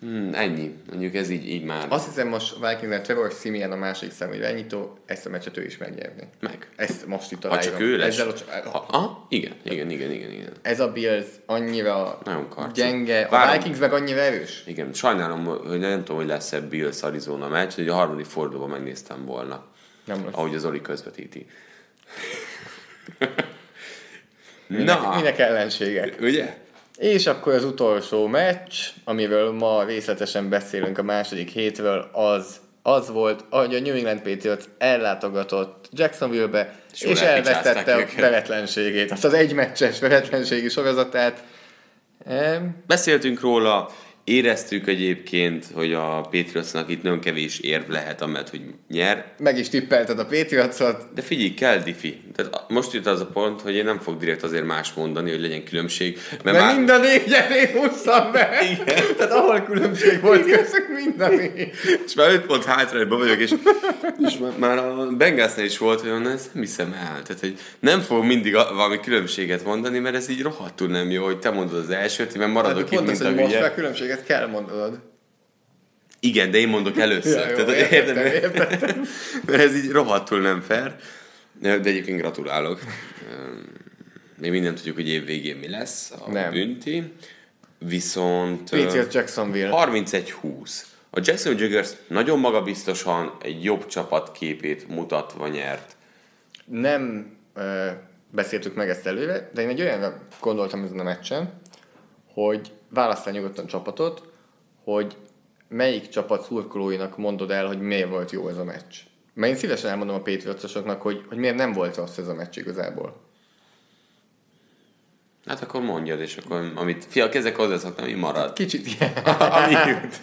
Hmm, ennyi. Mondjuk ez így, így már Azt hiszem most Vikingsnél Trevor Simeon a másik számú irányító, ezt a meccset ő is megnyerni. meg. Ezt most itt Ha aláírom. csak ő lesz. Ezzel, a- Ha, aha, igen, igen, igen, igen, igen. ez a Bills annyira Nagyon karci. gyenge, a Várom. Vikings meg annyira erős. Igen, sajnálom, hogy nem tudom, hogy lesz-e Bills Arizona meccs, hogy a harmadik fordulóban megnéztem volna. Nem lesz. Ahogy az Oli közvetíti. Minek, Na, minek ellenségek. ugye? És akkor az utolsó meccs, amiről ma részletesen beszélünk a második hétről, az, az volt, hogy a New England Patriots ellátogatott Jacksonville-be, És és, elvesztette a veretlenségét, azt az egymeccses veretlenségi sorozatát. Beszéltünk róla, éreztük egyébként, hogy a Patriotsnak itt nagyon kevés érv lehet, amellett, hogy nyer. Meg is tippelted a Patriotsot, De figyelj, kell diffi. Tehát most jut az a pont, hogy én nem fog direkt azért más mondani, hogy legyen különbség. Mert mert már... mind a négyet én húztam be. Igen. Tehát ahol különbség volt köztük, mind a négy. És már 5 pont hátrányban vagyok, és, és már, már a Bengalsnál is volt, hogy onnan ezt nem hiszem el. Tehát, hogy nem fog mindig a, valami különbséget mondani, mert ez így rohadtul nem jó, hogy te mondod az elsőt, mert maradok Tehát itt, mint a most hülye. Különbséget kell mondanod. Igen, de én mondok először. Ja, jó, Tehát, értettem, érted? értettem. <laughs> Mert ez így rohadtul nem fair. De egyébként gratulálok. Még mindent tudjuk, hogy év végén mi lesz a Nem. bünti. Viszont... Patriots Jacksonville. 31-20. A Jackson Jaggers nagyon magabiztosan egy jobb csapat képét mutatva nyert. nem ö, beszéltük meg ezt előre, de én egy olyanra gondoltam ezen a meccsen, hogy választál nyugodtan csapatot, hogy melyik csapat szurkolóinak mondod el, hogy miért volt jó ez a meccs. Mert én szívesen elmondom a Patriotsosoknak, hogy, hogy miért nem volt rossz ez a meccs igazából. Hát akkor mondjad, és akkor amit fia, kezdek hozzászoktam, mi marad. Kicsit ilyen, <laughs> Ami jut.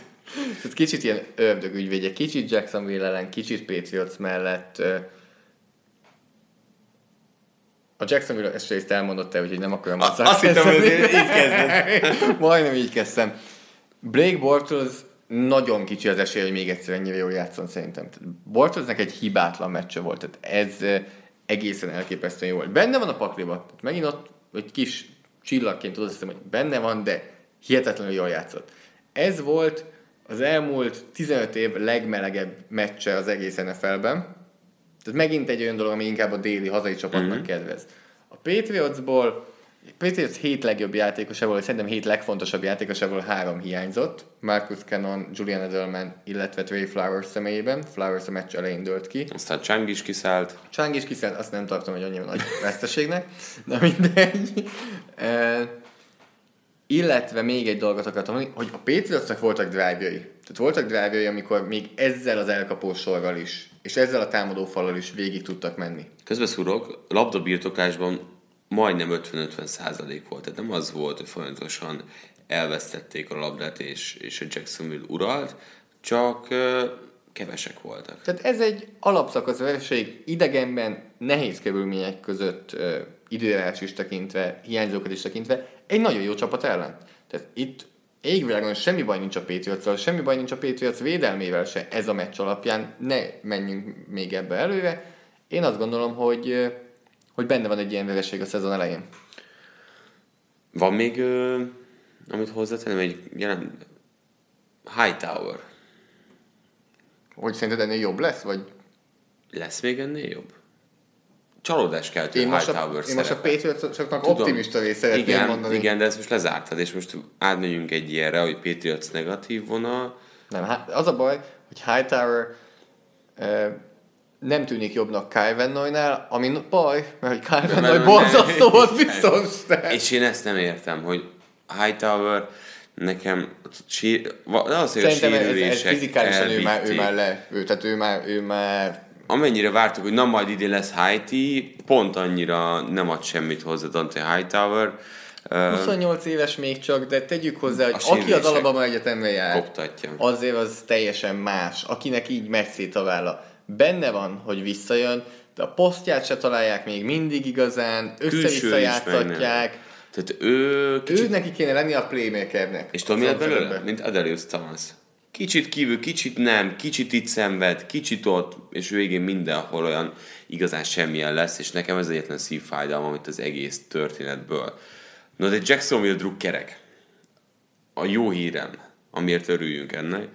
kicsit ilyen ördögügyvédje, kicsit Jacksonville ellen, kicsit Patriots mellett. A Jacksonville ezt részt elmondott el, úgyhogy nem akarom Azt, azt hittem, hogy így kezded. <laughs> Majdnem így kezdtem. Blake Bortles nagyon kicsi az esély, hogy még egyszer ennyire jól játszon szerintem. Bortlesnek egy hibátlan meccse volt, tehát ez eh, egészen elképesztően jó volt. Benne van a pakliba, tehát megint ott egy kis csillagként hiszem, hogy benne van, de hihetetlenül jól játszott. Ez volt az elmúlt 15 év legmelegebb meccse az egész NFL-ben. Tehát megint egy olyan dolog, ami inkább a déli hazai csapatnak mm-hmm. kedvez. A Patriotsból Patriots hét legjobb játékosából, szerintem hét legfontosabb játékosából három hiányzott. Marcus Cannon, Julian Edelman, illetve Trey Flowers személyében. Flowers a meccs elején dőlt ki. Aztán Chang is kiszállt. Chang is kiszállt, azt nem tartom, hogy annyira nagy veszteségnek. De mindegy. E, illetve még egy dolgot akartam mondani, hogy a Patriotsnak voltak drive-jai. Tehát voltak drive amikor még ezzel az elkapó sorral is, és ezzel a támadó fallal is végig tudtak menni. Közbeszúrok, labdabirtoklásban majdnem 50-50 százalék volt. Tehát nem az volt, hogy folyamatosan elvesztették a labdát és, és a Jacksonville uralt, csak kevesek voltak. Tehát ez egy alapszakasz vereség idegenben, nehéz körülmények között időjárás is tekintve, hiányzókat is tekintve, egy nagyon jó csapat ellen. Tehát itt égvilágon semmi baj nincs a patriots semmi baj nincs a Patriots védelmével se ez a meccs alapján, ne menjünk még ebbe előre. Én azt gondolom, hogy, hogy benne van egy ilyen vereség a szezon elején. Van még, ö, amit hozzátenem, egy jelen Hightower. Hogy szerinted ennél jobb lesz, vagy? Lesz még ennél jobb? Csalódás kell, én most a, én most a Patriotsoknak optimista szeretném igen, mondani. Igen, de ezt most lezártad, és most átmegyünk egy ilyenre, hogy Patriots negatív vonal. Nem, hát az a baj, hogy Hightower e, nem tűnik jobbnak Kyle Van Noy-nál, ami baj, mert hogy Kyle Van Noy borzasztó <laughs> volt biztos. De. És én ezt nem értem, hogy Hightower nekem sír, valószínűleg Szerintem ez, ez fizikálisan ő már, ő már le, ő, tehát ő már, ő már amennyire vártuk, hogy na majd idén lesz Haiti, pont annyira nem ad semmit hozzá Dante Hightower. 28 éves még csak, de tegyük hozzá, hogy aki az Alabama Egyetemre jár, koptatja. azért az teljesen más. Akinek így megy szét a válla. Benne van, hogy visszajön, de a posztját se találják még mindig igazán, össze-vissza játszatják. Tehát ő... Kicsit... Ő neki kéne lenni a playmakernek. És tudod mi belőle? Mint Adelius Thomas. Kicsit kívül, kicsit nem, kicsit itt szenved, kicsit ott, és végén mindenhol olyan igazán semmilyen lesz, és nekem ez egyetlen szívfájdalom, amit az egész történetből. No, de Jacksonville drukkerek. A jó hírem, amiért örüljünk ennek,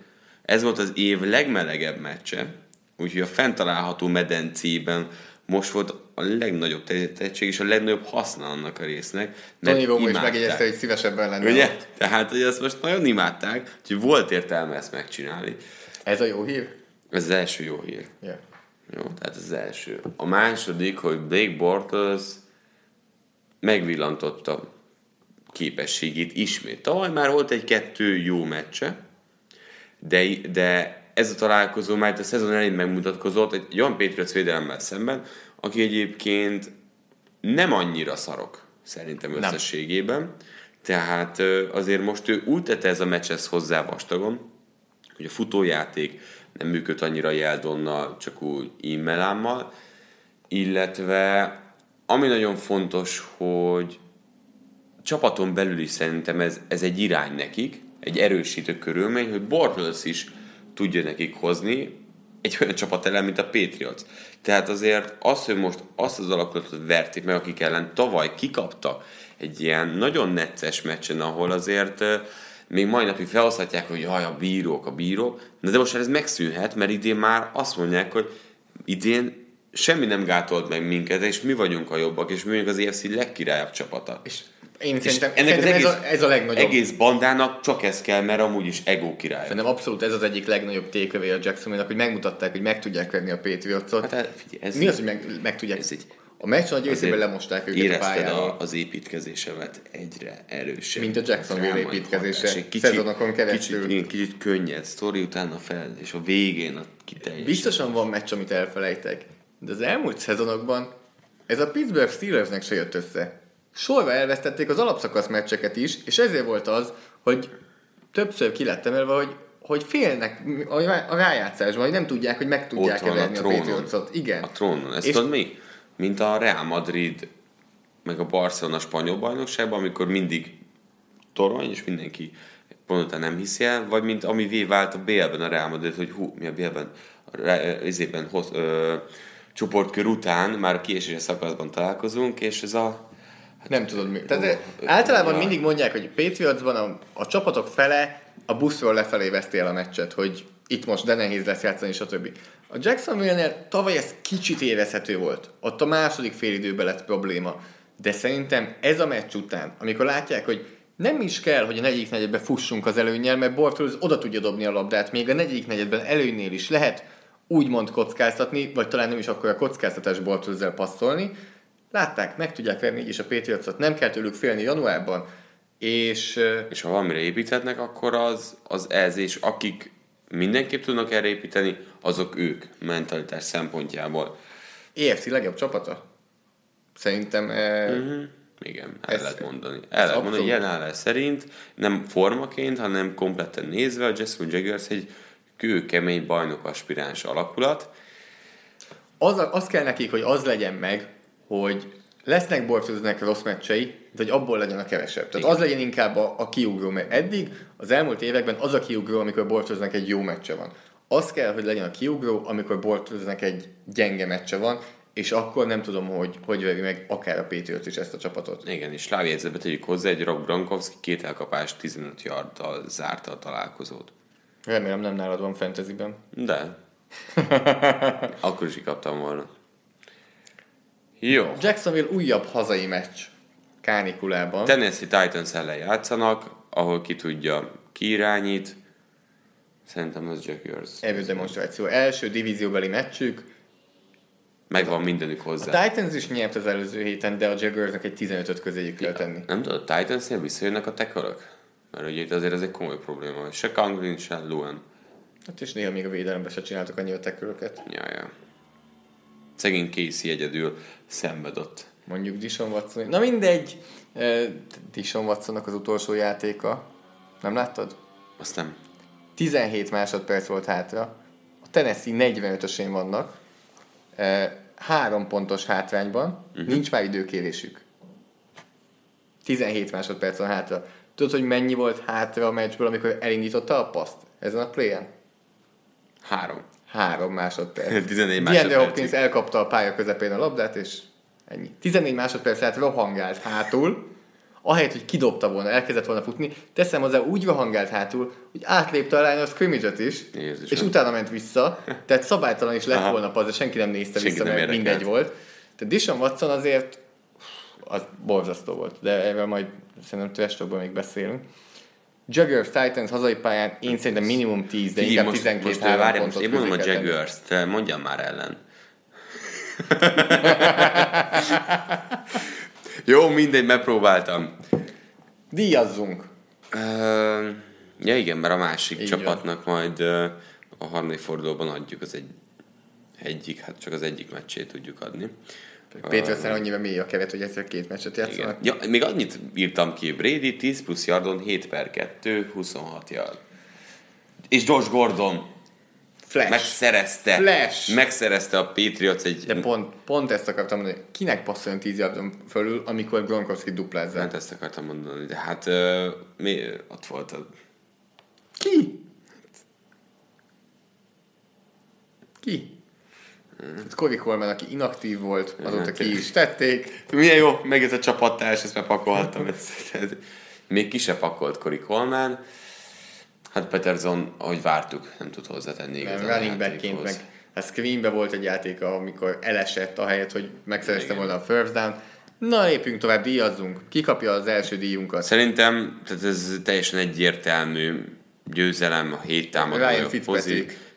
ez volt az év legmelegebb meccse, úgyhogy a fenntalálható medencében most volt a legnagyobb tehetség és a legnagyobb haszna annak a résznek. Tony Romo is megjegyezte, hogy szívesebben lenne. Ugye? Ott. Tehát, hogy ezt most nagyon imádták, hogy volt értelme ezt megcsinálni. Ez a jó hír? Ez az első jó hír. Yeah. Jó, tehát az első. A második, hogy Blake Bortles megvillantotta képességét ismét. Tavaly már volt egy-kettő jó meccse, de, de ez a találkozó már a szezon elején megmutatkozott egy olyan Patriots védelemmel szemben, aki egyébként nem annyira szarok, szerintem összességében. Nem. Tehát azért most ő úgy tette ez a meccshez hozzá vastagon, hogy a futójáték nem működt annyira Jeldonnal, csak úgy e illetve ami nagyon fontos, hogy csapaton belül is szerintem ez, ez egy irány nekik, egy erősítő körülmény, hogy Bortles is tudja nekik hozni egy olyan csapat ellen, mint a Patriots. Tehát azért az, hogy most azt az alakulatot verték meg, akik ellen tavaly kikapta egy ilyen nagyon necces meccsen, ahol azért még mai napig felhozhatják, hogy jaj, a bírók, a bírók, de, de most ez megszűnhet, mert idén már azt mondják, hogy idén semmi nem gátolt meg minket, és mi vagyunk a jobbak, és mi vagyunk az EFC legkirályabb csapata. És én és szerintem, ennek szerintem az egész, ez, a, ez a legnagyobb. egész bandának csak ez kell, mert amúgy is ego király. Szerintem abszolút ez az egyik legnagyobb tékövé a Jacksonville-nak, hogy megmutatták, hogy meg tudják venni a Patriots-ot. Hát, figyelj, ez Mi az, hogy meg, meg tudják? Ez egy, a meccs nagy részében lemosták őket a pályáról. az építkezésemet egyre erősebb. Mint a Jacksonville építkezése kicsit, szezonokon keresztül. Kicsit, kicsit könnyed sztori, utána fel, és a végén a kiteljes. Biztosan van meccs, amit elfelejtek. De az elmúlt szezonokban ez a Pittsburgh Steelersnek se jött össze sorba elvesztették az alapszakasz meccseket is, és ezért volt az, hogy többször ki lett emelve, hogy, hogy félnek a rájátszásban, hogy nem tudják, hogy meg tudják venni a, a Patriotsot. Igen. A trónon. Ezt és... tudod mi? Mint a Real Madrid meg a Barcelona spanyol bajnokságban, amikor mindig torony, és mindenki pontosan nem hiszi el, vagy mint ami vált a BL-ben a Real Madrid, hogy hú, mi a izében, hoz, ö, csoportkör után már a kiesési szakaszban találkozunk, és ez a nem tudod mi. Tehát általában mindig mondják, hogy Patriotsban a, a csapatok fele a buszról lefelé veszti el a meccset, hogy itt most de nehéz lesz játszani, stb. A Jacksonville-nél tavaly ez kicsit érezhető volt. Ott a második félidőben lett probléma. De szerintem ez a meccs után, amikor látják, hogy nem is kell, hogy a negyedik negyedben fussunk az előnyel, mert Bortolz oda tudja dobni a labdát, még a negyedik negyedben előnynél is lehet úgymond kockáztatni, vagy talán nem is akkor a kockáztatás Bortolzzel passzolni. Látták, meg tudják verni így is a Patriotsot, nem kell tőlük félni januárban, és És ha valamire építhetnek, akkor az, az ez, és akik mindenképp tudnak erre építeni, azok ők mentalitás szempontjából. EFC legjobb csapata. Szerintem eh, Mm-hmm. Igen, el Ez- lehet mondani. El lehet mondani, abszolút. ilyen állás szerint, nem formaként, hanem kompletten nézve, a Jacksonville Jaguars egy kőkemény bajnok aspiráns alakulat. az, az kell nekik, hogy az legyen meg, hogy lesznek Bortolznek rossz meccsei, de hogy abból legyen a kevesebb. Tehát Igen. az legyen inkább a, a kiugró, mert eddig az elmúlt években az a kiugró, amikor Bortolznak egy jó meccse van. Az kell, hogy legyen a kiugró, amikor Bortolznak egy gyenge meccse van, és akkor nem tudom, hogy hogy veri meg akár a Patriots is ezt a csapatot. Igen, és lábjegyzetbe tegyük hozzá, egy Rob Gronkowski két elkapás 15 yarddal zárta a találkozót. Remélem nem nálad van fantasyben. De. <laughs> Akkor is kaptam volna. Jó. Jacksonville újabb hazai meccs kánikulában. Tennessee Titans ellen játszanak, ahol ki tudja, ki irányít. Szerintem az Jaguars. Erődemonstráció. Első divízióbeli meccsük. Megvan mindenük A hozzá. Titans is nyert az előző héten, de a Jaguarsnak egy 15-öt közéjük kell tenni. Nem tudod, a Titansnél visszajönnek a tekörök? Mert ugye itt azért ez egy komoly probléma, hogy se Conklin, se Luan. Hát és néha még a védelemben se csináltak annyi a teköröket. Ja, ja. Szegény Casey egyedül szenvedott. Mondjuk Dishon Watson. Na mindegy. Dishon Watsonnak az utolsó játéka. Nem láttad? Azt nem. 17 másodperc volt hátra. A Tennessee 45-ösén vannak. Három pontos hátrányban. Uh-huh. Nincs már időkérésük. 17 másodperc van hátra. Tudod, hogy mennyi volt hátra a meccsből, amikor elindította a paszt? Ezen a playen? Három. Három másodperc. <laughs> 14 DeAndre másodpercig. Hopkins elkapta a pálya közepén a labdát, és ennyi. 14 másodperc át rohangált hátul, ahelyett, hogy kidobta volna, elkezdett volna futni, teszem hozzá úgy rohangált hátul, hogy átlépte a line of is, Jézusom. és utána ment vissza, tehát szabálytalan is lett Aha. volna az, senki nem nézte Senki vissza, nem mert mindegy volt. Tehát Dishon Watson azért az borzasztó volt, de erről majd szerintem trash még beszélünk. Jaguars Titans hazai pályán én szerintem minimum 10, de Figyelj, inkább most, 12 most, várj, pontot most én mondom a. Jaguars, te mondjam már ellen. <laughs> Jó, mindegy, megpróbáltam. Díjazzunk. Uh, ja igen, mert a másik Így csapatnak majd uh, a harmadik fordulóban adjuk az egy, egyik, hát csak az egyik meccsét tudjuk adni. Patriotsnál annyira mély a keret, hogy egyszer két meccset játszanak. Ja, még annyit írtam ki, Brady 10 plusz yardon 7 per 2, 26 yard. És Josh Gordon Flash. megszerezte, Flash. megszerezte a Patriots egy De pont, pont ezt akartam mondani, kinek passzoljon 10 yardon fölül, amikor Gronkowski duplázza? Hát ezt akartam mondani, de hát uh, mi, ott volt a... Ki? Ki? Hát Cory Coleman, aki inaktív volt, azóta Hát, ki is tették. Milyen jó, meg ez a csapattárs, ezt bepakoltam. Ezt, ezt, még ki se pakolt Cory Coleman. Hát Peterson, ahogy vártuk, nem tud hozzátenni Nem, igazán a running backként meg. A screenbe volt egy játéka, amikor elesett, ahelyett, hogy megszerezte volna a first down. Na, lépjünk tovább, díjazzunk. Ki kapja az első díjunkat? Szerintem tehát ez teljesen egyértelmű győzelem a hét Ryan támadója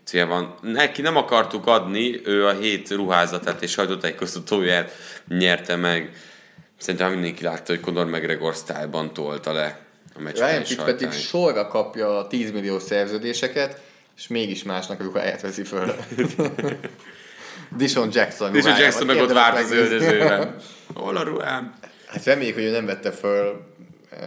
Fitzpatrick. pozícióban. Neki nem akartuk adni, ő a hét ruházatát és sajtótájékoztatóját nyerte meg. Szerintem mindenki látta, hogy Conor McGregor sztájlban tolta le a meccs Ryan Fitzpatrick sajtányt. sorra kapja a 10 millió szerződéseket, és mégis másnak a ruháját veszi föl. <laughs> Dishon Jackson ruháját. Jackson meg ott várt az öldözőben. <laughs> Hol a ruhám? Hát reméljük, hogy ő nem vette föl uh,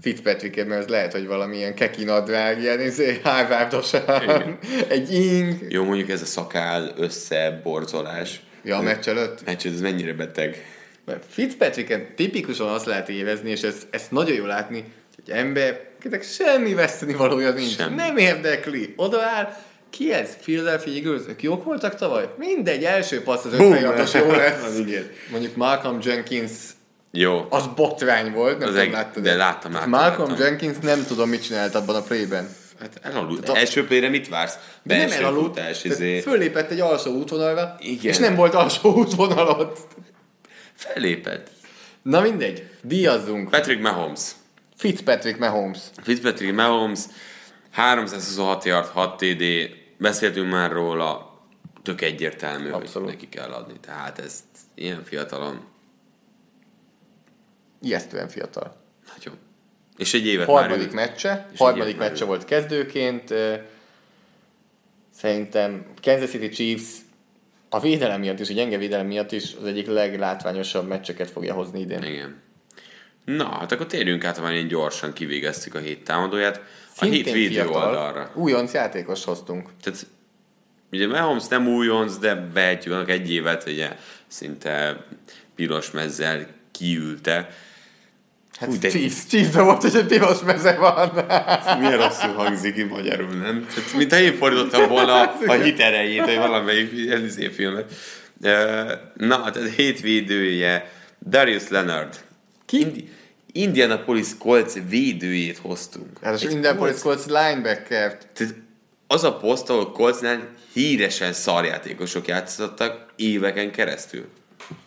Fitzpatricket, mert az lehet, hogy valamilyen keki nadrág, ilyen izé, Harvardosan, <laughs> egy ing. Jó, mondjuk ez a szakál összeborzolás. Ja, a meccs előtt. Meccs, ez mennyire beteg. Mert Fitzpatricket tipikusan azt lehet érezni, és ezt, ezt nagyon jól látni, hogy ember, akinek semmi veszteni valója nincs. Semmi. Nem érdekli. Odaáll, ki ez? Philadelphia Eagles? Ők jók voltak tavaly? Mindegy, első passz az 56-os jó lesz. <laughs> Mondjuk Malcolm Jenkins Jó. az botrány volt, nem Az tudom, egy- láttad de láttam, láttam, Malcolm láttam. Jenkins nem tudom, mit csinált abban a playben. Hát elaludt. Első playre mit vársz? De nem elaludt, futás, izé. fölépett egy alsó útvonalra, Igen. és nem volt alsó útvonalot. Fellépett. Na mindegy, díjazzunk. Patrick Mahomes. Fitzpatrick Mahomes. Fitzpatrick Mahomes, 326 yard, 6 TD, beszéltünk már róla, tök egyértelmű, Abszolút. hogy neki kell adni. Tehát ezt ilyen fiatalon Ijesztően fiatal. nagyon. És egy évet Harmadik már meccse, harmadik meccse volt kezdőként. Szerintem Kansas City Chiefs a védelem miatt is, a gyenge védelem miatt is az egyik leglátványosabb meccseket fogja hozni idén. Igen. Na, hát akkor térjünk át, hogy ilyen gyorsan kivégeztük a hét támadóját. A hét védő fiatal, oldalra. Újonc játékos hoztunk. Tehát ugye Mahomes nem újonc, de behetjük egy évet, ugye szinte piros mezzel kiülte. Hát Hú, de- Chiefs, Chiefs volt, hogy egy piros meze van. Milyen rosszul hangzik ki magyarul, nem? Tehát, mint ha én fordítottam volna a <laughs> hit erejét, vagy valamelyik Elizé filmet. Na, tehát hétvédője Darius Leonard. Ki? Indi- Indianapolis Colts védőjét hoztunk. Hát Egy Indianapolis Colts- Colts linebacker. Tehát az a poszt, ahol Coltsnál híresen szarjátékosok játszottak éveken keresztül.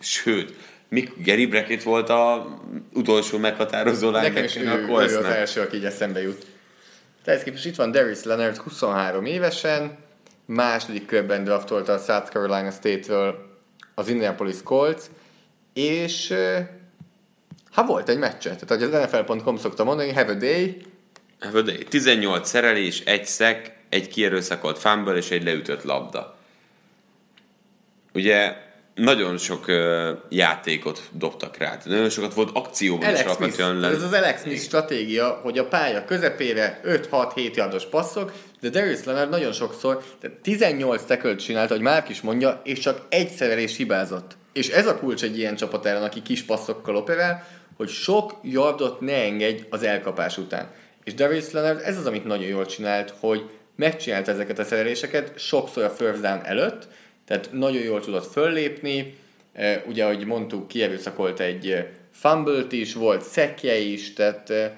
Sőt, Mik Gary Brackett volt a utolsó meghatározó ő, linebacker a ő az Coltsnál. első, aki így eszembe jut. Tehát képest itt van Darius Leonard 23 évesen, második körben draftolta a South Carolina State-ről az Indianapolis Colts, és ha volt egy meccse, tehát ahogy az NFL.com szokta mondani, have a day, Have a day. 18 szerelés, egy szek, egy kierőszakolt fumble és egy leütött labda. Ugye nagyon sok uh, játékot dobtak rá. Nagyon sokat volt akcióban is Alex Smith. alapvetően. Ez az Alex Smith stratégia, hogy a pálya közepére 5-6-7 yardos passzok, de Darius Leonard nagyon sokszor, tehát 18 tackle csinált, hogy Márk is mondja, és csak egy szerelés hibázott. És ez a kulcs egy ilyen csapat ellen, aki kis passzokkal operál, hogy sok yardot ne engedj az elkapás után. És Darius Leonard ez az, amit nagyon jól csinált, hogy megcsinált ezeket a szereléseket sokszor a first down előtt, tehát nagyon jól tudott föllépni, Eh, ugye, ahogy mondtuk, kierőszakolt egy eh, fumble is, volt szekje is, tehát eh,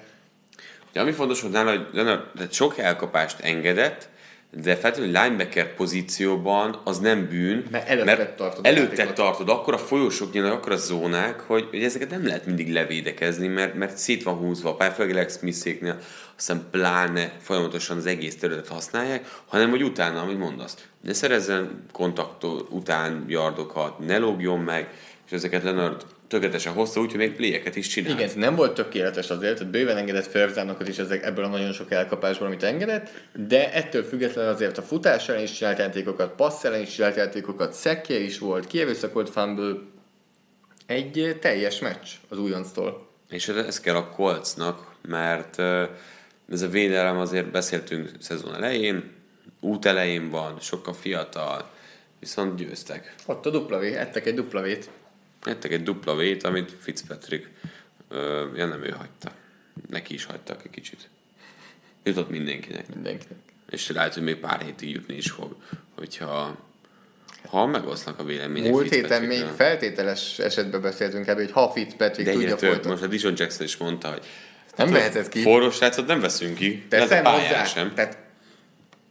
Ugye, ami fontos volt nála, hogy Leonard, tehát sok elkapást engedett, de feltétlenül linebacker pozícióban az nem bűn, Mert előtted tartod a játékot. tartod, akkor a folyosók nyílnak, akkor a zónák, hogy, hogy ezeket nem lehet mindig levédekezni, mert, mert szét van húzva, pár főleg Lex Smithéknél, aztán pláne folyamatosan az egész területet használják, hanem hogy utána, amit mondasz, ne szerezzen kontaktól után yardokat, ne lógjon meg, és ezeket Leonard tökéletesen hozta, úgyhogy még playeket is csinál. igen, nem volt tökéletes azért, tehát bőven engedett first is ezek, ebből a nagyon sok elkapásból, amit engedett, de ettől függetlenül azért a futás ellen is csinált játékokat, passz ellen is csinált játékokat, szekje is volt, kierőszakolt fumble, egy eh, teljes meccs az újonctól. És ez, kell a Coltsnak, mert ö, ez a védelem azért beszéltünk szezon elején, út elején van, sokkal fiatal, viszont győztek. Ott a dupla V, ettek egy dupla V-t. Ettek egy dupla vét, amit Fitzpatrick, ö, ja nem ő hagyta. Neki is hagytak egy kicsit. Jutott mindenkinek. Mindenkinek. És lehet, hogy még pár hétig jutni is fog, hogyha ha megosznak a vélemények Múlt héten még feltételes esetben beszéltünk ebből, hogy ha Fitzpatrick De tudja több. folytatni. Most a Dishon Jackson is mondta, hogy Nem veheted ki. forró srácot nem veszünk ki. Teszem hozzá, sem. tehát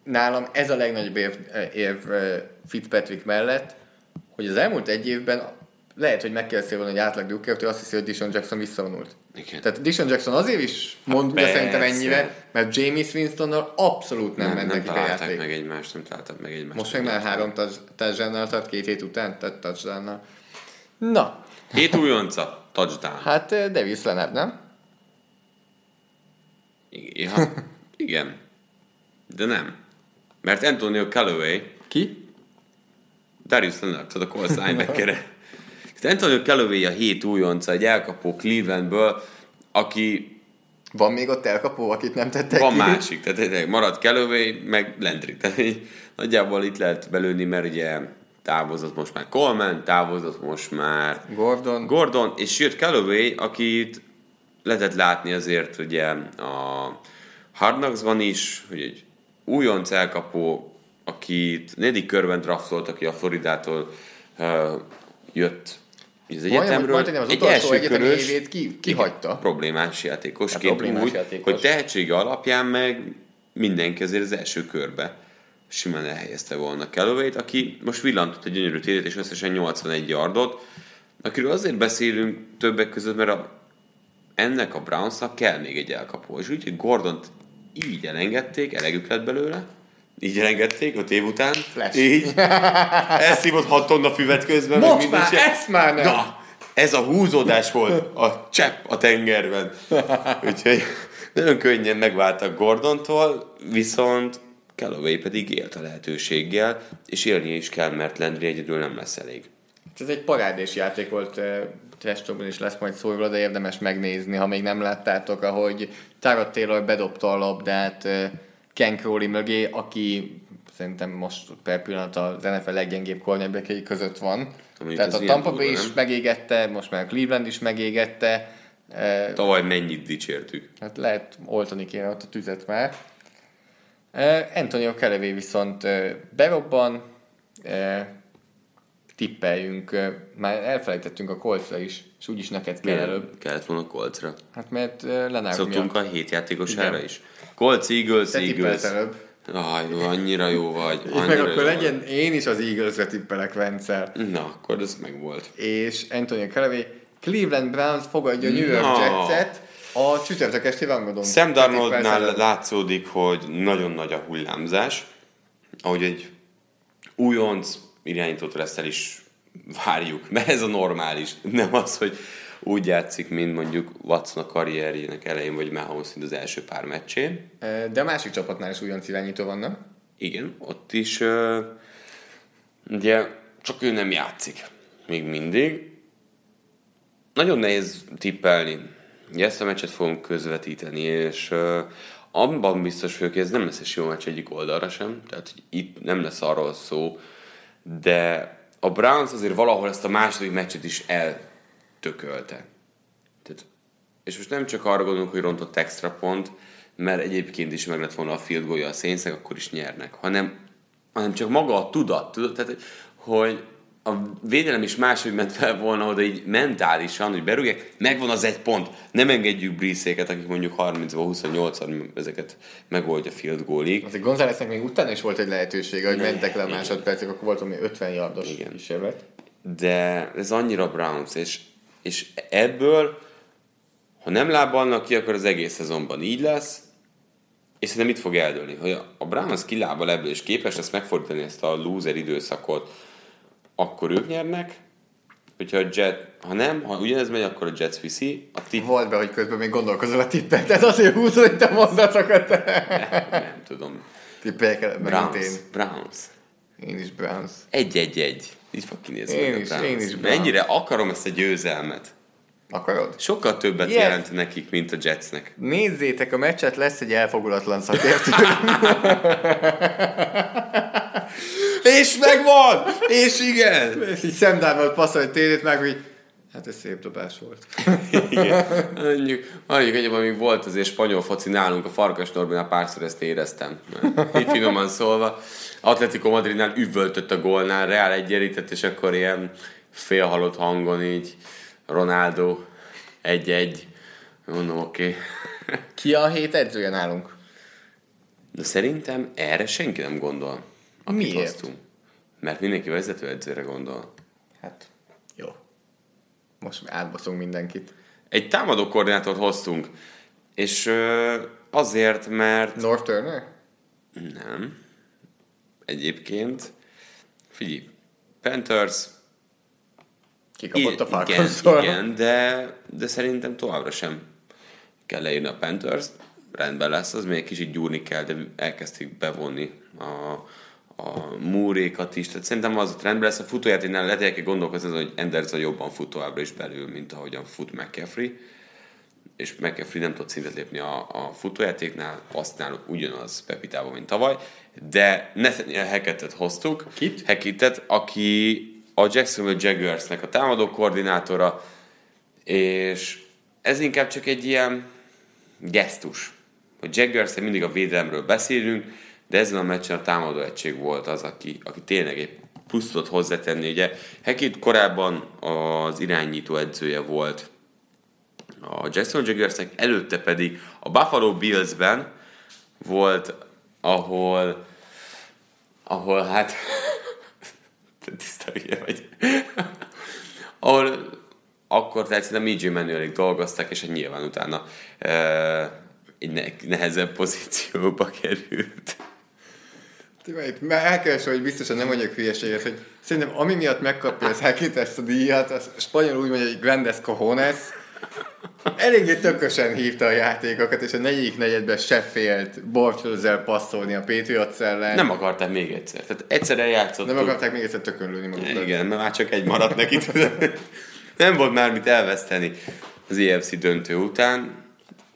nálam ez a legnagyobb érv eh, Fitzpatrick mellett, hogy az elmúlt egy évben lehet, hogy megkérdeztél volna egy átlag drukkertől, azt hiszi, hogy Dishon Jackson visszavonult. Igen. Tehát Dishon Jackson azért is mond, de persze. szerintem ennyire, mert James Winstonnal abszolút nem, nem, ment nem nekik a játék. meg egymást, nem találtak meg egymást. Most meg már három touchdown tart két hét után, tehát touchdown Na, Hét újonca, touchdown. hát Davis Leonard, nem? Igen, igen. De nem. Mert Antonio Callaway, Ki? Darius Leonard, tudod, a Colts <laughs> linebacker Tehát Antonio Callaway a hét újonca, egy elkapó Clevelandből, aki Van még ott elkapó, akit nem tettek van ki? másik, tehát tényleg marad Callaway, meg Landry. <laughs> Tehát így nagyjából itt lehet belőni, mert ugye távozott most már Coleman, távozott most már Gordon. Gordon, és jött Callaway, akit lehetett látni azért ugye a Hard Knocks-ban is, hogy egy újonc elkapó, akit negyedik körben draftolt, aki a Floridától uh, jött az egyetemről. majdnem az utolsó egyetemi évét ki- kihagyta. Igen, problémás játékosként Hát problémás úgy, játékos. hogy tehetsége alapján meg mindenki azért az első körbe simán elhelyezte volna Callaway-t, aki most villantott egy gyönyörű térét, és összesen 81 yardot, akiről azért beszélünk többek között, mert a, ennek a Brownsnak kell még egy elkapó. És úgy, hogy Gordont így elengedték, elegük lett belőle, így elengedték öt év után. Flash. Így. <laughs> Elszívott hat tonna füvet közben. Most már, se- ezt már nem. Na, ez a húzódás volt, a csepp a tengerben. <laughs> Úgyhogy nagyon könnyen megváltak Gordontól, viszont Callaway pedig élt a lehetőséggel, és élnie is kell, mert Landry egyedül nem lesz elég. Ez egy parádés játék volt, testokban is lesz majd szó róla, de érdemes megnézni, ha még nem láttátok, ahogy Tyrod Taylor bedobta a labdát Ken Crowley mögé, aki szerintem most per pillanat az NFL leggyengébb cornerbackjei között van. Mondjuk Tehát a Tampa Bay is megégette, most már a Cleveland is megégette. Tavaly mennyit dicsértük. Hát lehet oltani kéne ott a tüzet már. Antonio Callaway viszont berobban, tippeljünk, már elfelejtettünk a Coltsra is, és úgyis neked kell előbb. Kellett volna Colcra. Hát mert Lenár Szoktunk miatt. a hét játékosára is. Colts, Eagles, Te Eagles. előbb. Aj, jó, annyira jó vagy. <laughs> Annyira meg jó akkor vagy. legyen, én is az Eagles-re tippelek Vencer. Na, akkor ez meg volt. És Antonio Callaway, Cleveland Browns fogadja a New York. Jetset a csütörtök esti rangadón. Sam Darnoldnál látszódik, hogy nagyon nagy a hullámzás, ahogy egy újonc irányítót lesz el is várjuk, mert ez a normális. Nem az, hogy úgy játszik, mint mondjuk Watson a karrierjének elején, vagy Mahomes, az első pár meccsén. De a másik csapatnál is újonc irányító van, nem? Igen, ott is ugye csak ő nem játszik még mindig. Nagyon nehéz tippelni. Ugye ezt a meccset fogom közvetíteni, és abban biztos vagyok, hogy ez nem lesz egy jó meccs egyik oldalra sem, tehát itt nem lesz arról szó, de a Browns azért valahol ezt a második meccset is eltökölte. Tehát, és most nem csak arra gondolunk, hogy rontott extra pont, mert egyébként is meg lett volna a field goalja a Saintsnek, akkor is nyernek, hanem, hanem csak maga a tudat, tudod, tehát, hogy a védelem is máshogy ment fel volna oda így mentálisan, hogy berúgják, megvan az egy pont, nem engedjük bríszéket, akik mondjuk 30-28-an ezeket megoldja field goalig. Azért Gonzáleznek még utána is volt egy lehetősége, hogy mentek le a másodpercek, akkor volt valami 50 yardos Igen. kísérlet. de ez annyira Browns, és, és ebből, ha nem lábalnak ki, akkor az egész szezonban így lesz, és szerintem itt fog eldőlni, hogy a- a Browns kilábal ebből, és képes lesz megfordítani ezt a loser időszakot, akkor ők nyernek, hogyha a Jet, ha nem, ha ugyanez megy, akkor a Jets viszi, a tip, Volt be, hogy közben még gondolkozol a tippet, tehát azért húzod, hogy te mondatokat. nem tudom, Tippeljek el, megint Browns, én. Browns. Én is Browns. Egy-egy-egy. Így fog kinézni. Én a is, Browns. én is Browns. Mennyire akarom ezt a győzelmet. Akarod? Sokkal többet Ilyen. jelent nekik, mint a Jetsnek. Nézzétek a meccset, lesz egy elfogulatlan szakértő. <laughs> És megvan! És igen! <laughs> és így szemdárval passzol térét meg, hogy hát ez szép dobás volt. igen. <laughs> Mondjuk, mondjuk egyébként még volt azért spanyol foci nálunk, a Farkas Norbinál párszor ezt éreztem. Így finoman szólva. Atletico Madridnál üvöltött a gólnál, Real egyenlített, és akkor ilyen félhalott hangon így Ronaldo egy-egy. Mondom, oké. Okay. <laughs> Ki a hét edzője nálunk? De szerintem erre senki nem gondol. Akit Miért? hoztunk. Mert mindenki vezetőedzőre gondol. Hát, jó. Most átbaszunk mindenkit. Egy támadó koordinátort hoztunk, és ö, azért, mert North Turner? nem. Egyébként, figyelj, Panthers, Kikapott a igen, Falcons-tól. igen, de, de szerintem továbbra sem kell leírni a panthers rendben lesz, az még egy kicsit gyúrni kell, de elkezdték bevonni a, a múrékat is, tehát szerintem az rendben lesz, a futójátéknál lehet kell gondolkozni, hogy Anderson jobban fut továbbra is belül, mint ahogyan fut McCaffrey, és McCaffrey nem tud szintet lépni a, a futójátéknál, azt náluk ugyanaz Pepitában, mint tavaly, de Nathaniel Hackettet hoztuk. Kit? Hackettet, aki a Jacksonville Jaguarsnek a támadó koordinátora, és ez inkább csak egy ilyen gesztus. A jaguars mindig a védelemről beszélünk, de ezen a meccsen a támadó egység volt az, aki, aki tényleg egy plusz tudott hozzátenni. Ugye Hackett korábban az irányító edzője volt a Jackson Jaguarsnek, előtte pedig a Buffalo Billsben volt, ahol ahol hát <laughs> tiszta vagy <laughs> ahol csoportáját szerintem EJ Manuelik dolgoztak, és hát nyilván utána uh, egy ne- nehezebb pozícióba került. Itt elkeresem, hogy biztosan nem mondjak hülyeséget, hogy szerintem ami miatt megkapja az Hackett ezt a díjat, az spanyol úgy mondja, hogy Grandes Cojones, eléggé tökösen hívta a játékokat, és a negyedik negyedben se félt borcsolózzel passzolni a Patriots ellen. Nem akarták még egyszer. Tehát egyszer eljátszottuk. nem akarták még egyszer tökön lőni magukat. Igen, mert már csak egy maradt neki. nem volt már mit elveszteni az EFC döntő után.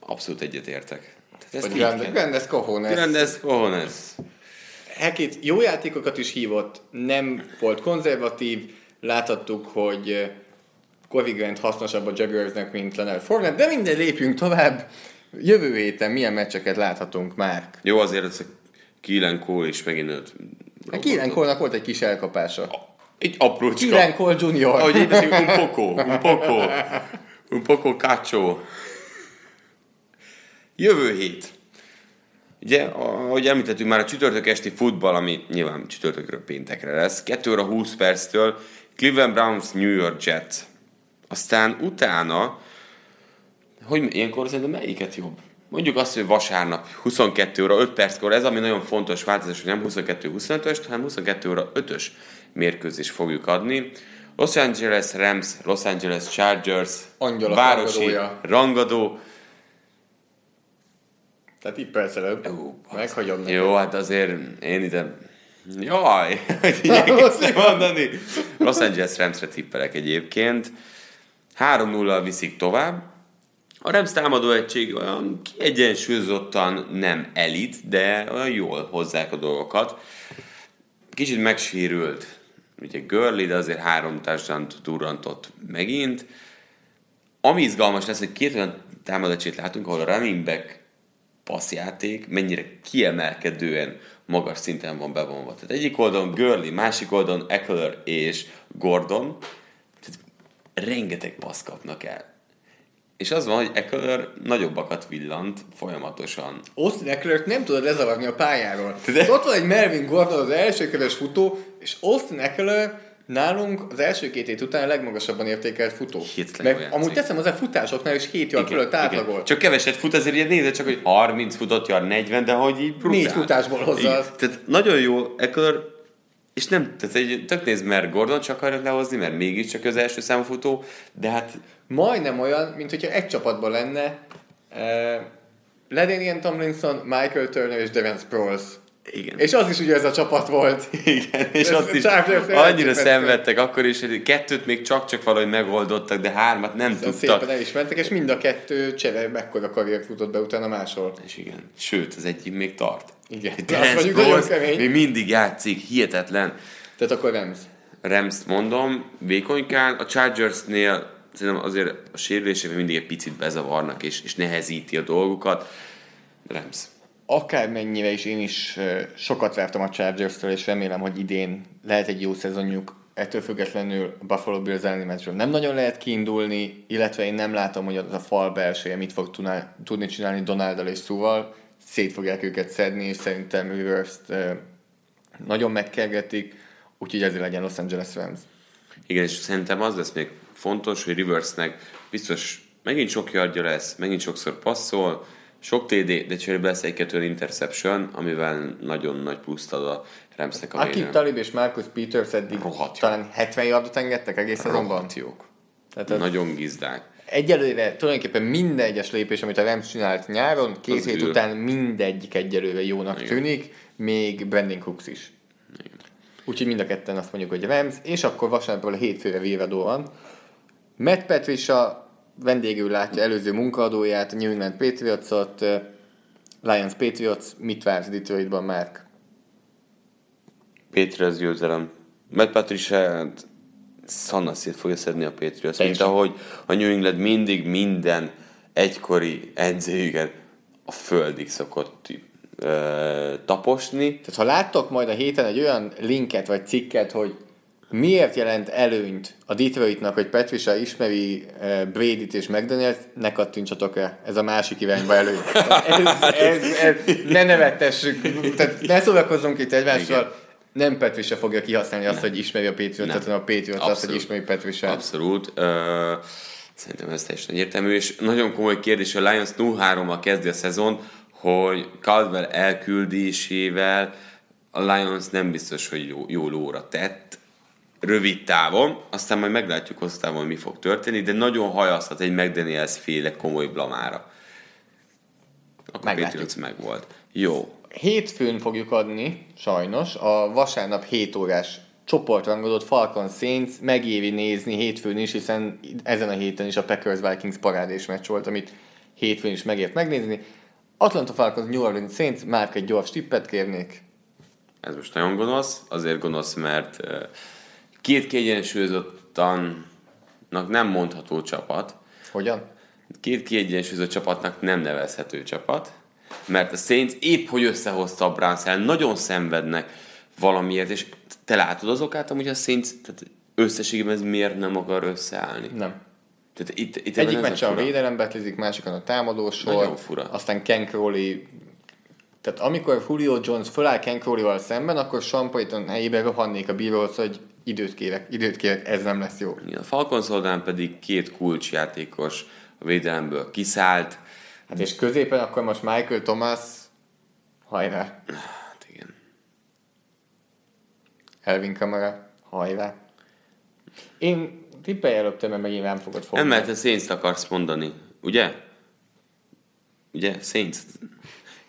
Abszolút egyetértek. Tehát kell. Grandes Cojones. Grandes cojones. Hackett jó játékokat is hívott, nem volt konzervatív, láthattuk, hogy eh, Covey Grant hasznosabb a Jaguarsnek, mint Leonard Fournette, de minden lépjünk tovább. Jövő héten milyen meccseket láthatunk már? Jó, azért ez a Keelan Cole is megint őt A Keelan Cole-nak volt egy kis elkapása. Egy aprócska. Keelan Cole Jr. Ahogy beszélünk, un poco, un poco, un poco cacho. Jövő hét. Ugye, ahogy említettük már a csütörtök esti futball, ami nyilván csütörtökről péntekre lesz, 2 óra 20 perctől Cleveland Browns New York Jets. Aztán utána, hogy ilyenkor szerintem melyiket jobb? Mondjuk azt, hogy vasárnap 22 óra 5 perckor, ez ami nagyon fontos változás, hogy nem 22-25-ös, hanem 22 óra 5-ös mérkőzést fogjuk adni. Los Angeles Rams, Los Angeles Chargers, Angyalok városi rangadója. rangadó. Tehát perc előbb. Meghagyom neked. Jó, hát azért én ide... Jaj, <laughs> hogy igyekeztem mondani. Los Angeles Ramsre tippelek egyébként. 3-0-al viszik tovább. A Rams támadó egység olyan kiegyensúlyozottan nem elit, de olyan jól hozzák a dolgokat. Kicsit megsérült ugye Gurley, de azért három társadalmat durrantott megint. Ami izgalmas lesz, hogy két olyan támadácsét látunk, ahol a running back passzjáték mennyire kiemelkedően magas szinten van bevonva. Tehát egyik oldalon Gurley, másik oldalon Eckler és Gordon, tehát rengeteg passz kapnak el. És az van, hogy Eckler nagyobbakat villant folyamatosan. Austin Eckler nem tudod lezavarni a pályáról. De... Ott van egy Melvin Gordon, az első körös futó, és Austin Eckler nálunk az első két hét után a legmagasabban értékelt futó. Meg amúgy teszem hozzá futásoknál is 7 yard fölött átlagol. Csak keveset fut, azért ugye nézed csak, hogy 30 futott yard, 40, de hogy így brutál. Négy futásból hozza azt. Tehát nagyon jó, ekkor és nem, tehát egy tök néz, mert Gordon csak akarják lehozni, mert mégiscsak az első számú futó, de hát Majdnem olyan, mint hogyha egy csapatban lenne uh, Ledanian Tomlinson, Michael Turner és Devin Sproles. Igen. És az is ugye ez a csapat volt. Igen, és Ez azt is annyira szenvedtek akkor is, hogy kettőt még csak-csak valahogy megoldottak, de hármat nem Aztán tudtak. szépen el is mentek, és mind a kettő cseve mekkora karriert futott be utána máshol. És igen, sőt, az egyik még tart. Igen. Nagyon kemény. még mindig játszik, hihetetlen. Tehát akkor Rams. Rams mondom, vékonykán, a Chargersnél szerintem azért a sérülések mindig egy picit bezavarnak, és, és nehezíti a dolgukat. Rams. Akármennyire is én is sokat vártam a Chargers-től, és remélem, hogy idén lehet egy jó szezonjuk. Ettől függetlenül a Buffalo Bills elleni meccsről nem nagyon lehet kiindulni, illetve én nem látom, hogy az a fal belseje mit fog tudni csinálni Donalddal és Szóval. Szét fogják őket szedni, és szerintem Rivers-t ö, nagyon megkergetik, úgyhogy ezért legyen Los Angeles Rams. Igen, és szerintem az lesz még fontos, hogy Riversnek biztos megint sok yardja lesz, megint sokszor passzol, sok TD, de cserébe lesz egy-kettő interception, amivel nagyon nagy pluszt ad a Ramsnek a Akib. Talib és Marcus Peters eddig Rohadt jó. talán 70 yardot engedtek egész szezonban. Jók. Tehát Nagyon gizdák. Egyelőre tulajdonképpen minden egyes lépés, amit a Rams csinált nyáron, két Az hét űr. után mindegyik egyelőre jónak Igen. tűnik, még Brandon Cooks is. Úgyhogy mind a ketten azt mondjuk, hogy Rams, és akkor vasárnapról hétfőre véradó van. Matt Patricia vendégül látja előző munkaadóját, a New England Patriots-ot, Lions Patriots, mit vársz Detroitban, Mark? Patriots győzelem. Matt Patricia szanaszét fogja szedni a Patriots, mint Teljesen. ahogy a New England mindig minden egykori edzőjüket a földig szokott ö, taposni. Tehát ha láttok majd a héten egy olyan linket vagy cikket, hogy miért jelent előnyt a Detroitnak, hogy Patricia ismeri uh, Brady-t és McDaniels, ne kattintsatok rá, ez a másik irányba előny. <laughs> Ez, ez, ez, ne nevettessük, tehát ne szórakozzunk itt egymással. Nem Patricia fogja kihasználni azt, hogy ismeri a Patriots, hanem a Patriots azt, hogy ismeri Patricia. Abszolút. Ö, Szerintem ez teljesen egyértelmű, és nagyon komoly kérdés, a Lions 0-3-mal kezdi a szezon, hogy Caldwell elküldésével a Lions nem biztos, hogy jó, jó lóra tett, rövid távon, aztán majd meglátjuk hosszú távon, mi fog történni, de nagyon hajazhat egy McDaniels féle komoly blamára. Akkor. Patriots meg volt. Jó. Hétfőn fogjuk adni, sajnos, a vasárnap 7 órás csoportrangodott Falcon Saints megéri nézni hétfőn is, hiszen ezen a héten is a Packers Vikings parádés meccs volt, amit hétfőn is megért megnézni. Atlanta Falcons New Orleans Saints, már egy gyors tippet kérnék. Ez most nagyon gonosz, azért gonosz, mert ö, két kiegyensúlyozottannak nem mondható csapat, Hogyan? két kiegyensúlyozott csapatnak nem nevezhető csapat, mert a Saints épp hogy összehozta a Browns nagyon szenvednek valamiért, és te látod az okát, amúgy a Saints tehát összességében ez miért nem akar összeállni? Nem. Tehát itt, itt Egyik meccsen a fura. védelem betlizik, másikon a támadósor. Nagyon fura. Aztán Ken Crowley tehát amikor Julio Jones föláll Ken Crowley-val szemben, akkor Sean Payton helyébe rohannék a bíróhoz, hogy időt kérek, időt kérek, ez nem lesz jó. A Falcons oldalán pedig két kulcsjátékos a védelemből kiszállt. Hát és középen akkor most Michael Thomas, hajrá, Hát igen. Elvin Kamara, hajrá. Én tippelj előttem, mert megint nem fogod fogni. Nem, mert te Saints akarsz mondani, ugye? Ugye? Saints-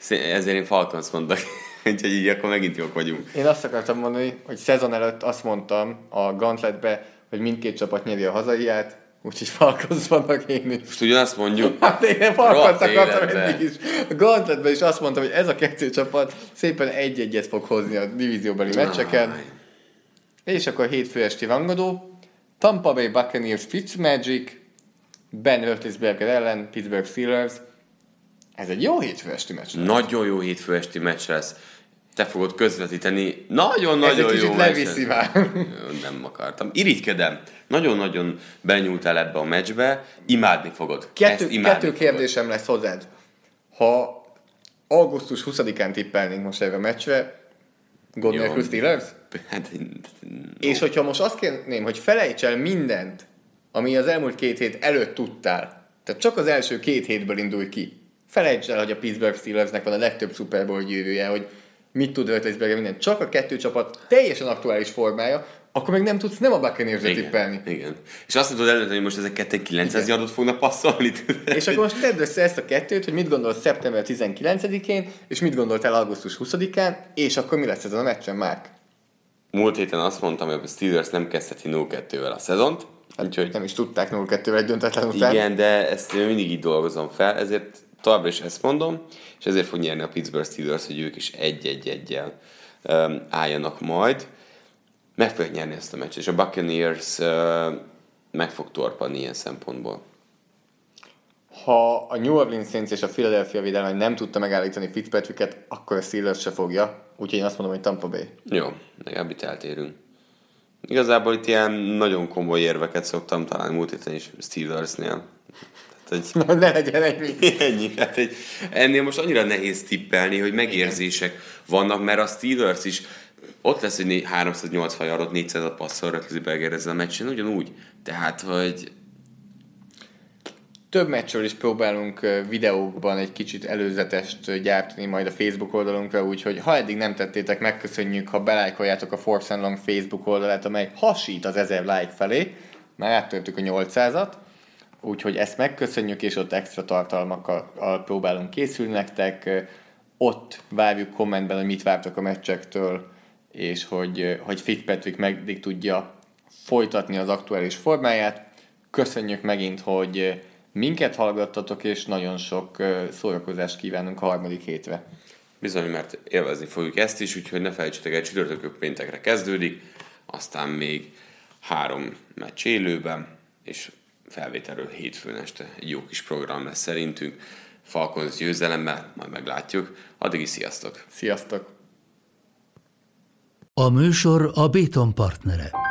Ezért én Falcons mondok. <laughs> Úgyhogy így akkor megint jók vagyunk. Én azt akartam mondani, hogy szezon előtt azt mondtam a Gauntletbe, hogy mindkét csapat nyeri a hazaiát, úgyhogy Falcons vannak én is. Most ugyanazt mondjuk. <laughs> Hát én Rohadt akartam eddig is. A Gauntletben is azt mondtam, hogy ez a kettő csapat szépen egy-egyet fog hozni a divízióbeli meccseken. Áj. És akkor hétfő esti rangadó. Tampa Bay Buccaneers Fitzmagic, Ben Roethlisberger ellen, Pittsburgh Steelers. Ez egy jó hétfő esti meccs. Nagyon jó hétfő esti meccs lesz. Te fogod közvetíteni. Ez egy Nagyon-nagyon jó leviszi már. Nem akartam. Irigykedem. Nagyon-nagyon benyúltál ebbe a meccsbe. Imádni fogod. Kettő, Ezt imádni kettő kérdésem lesz hozzád. Ha augusztus 20-án tippelnénk most erre a meccsre, gond nélkül Steelers? Hát, És hogyha most azt kérném, hogy felejts el mindent, ami az elmúlt két hét előtt tudtál, tehát csak az első két hétből indulj ki. Felejts el, hogy a Pittsburgh Steelersnek van a legtöbb Super Bowl gyűrűje, hogy mit tud Rötlisberger minden. Csak a kettő csapat teljesen aktuális formája, akkor meg nem tudsz nem a buccaneers igen, tippelni. igen. És azt tudod előtt, hogy most ezek ketten 900 yardot fognak passzolni. És akkor most tedd össze ezt a kettőt, hogy mit gondolsz szeptember 19-én, és mit gondoltál augusztus 20-án, és akkor mi lesz ezen a meccsen, Márk? Múlt héten azt mondtam, hogy a Steelers nem kezdheti 0-2-vel a szezont. Úgyhogy Nem is tudták 0-2 egy döntetlen után. Igen, de ezt mindig így dolgozom fel, ezért továbbra is ezt mondom, és ezért fog nyerni a Pittsburgh Steelers, hogy ők is egy-egy-egyel um, álljanak majd. Meg fogják nyerni ezt a meccset, és a Buccaneers uh, meg fog torpanni ilyen szempontból. Ha a New Orleans Saints és a Philadelphia védelme nem tudta megállítani Fitzpatricket, akkor a Steelers se fogja. Úgyhogy én azt mondom, hogy Tampa Bay. Jó, legalább itt eltérünk. Igazából itt ilyen nagyon komoly érveket szoktam találni múlt héten is Steelersnél. Hogy ne legyen ennyi. <laughs> Ennyi. Hát egy, ennél most annyira nehéz tippelni, hogy megérzések vannak, mert a Steelers is ott lesz, hogy né- 380 yardot, 400 a passzol Rötlisberger ezzel a meccsen, ugyanúgy. Tehát, hogy Több meccsről is próbálunk videókban egy kicsit előzetest gyártani majd a Facebook oldalunkra, úgyhogy ha eddig nem tettétek, megköszönjük, ha belájkoljátok a Force and Long Facebook oldalát, amely hasít az 1000 like felé. Már áttörtük a 800-at, úgyhogy ezt megköszönjük, és ott extra tartalmakkal al- próbálunk készülni nektek. Ott várjuk kommentben, hogy mit vártok a meccsektől, és hogy, hogy Fitzpatrick meddig tudja folytatni az aktuális formáját. Köszönjük megint, hogy minket hallgattatok, és nagyon sok szórakozást kívánunk a harmadik hétre. bizony, mert élvezni fogjuk ezt is, úgyhogy ne felejtsétek el, csütörtökök péntekre kezdődik, aztán még három meccs élőben, és felvételről hétfőn este egy jó kis program lesz szerintünk. Falcons győzelemmel, majd meglátjuk. Addig is sziasztok! Sziasztok! A műsor a Béton partnere.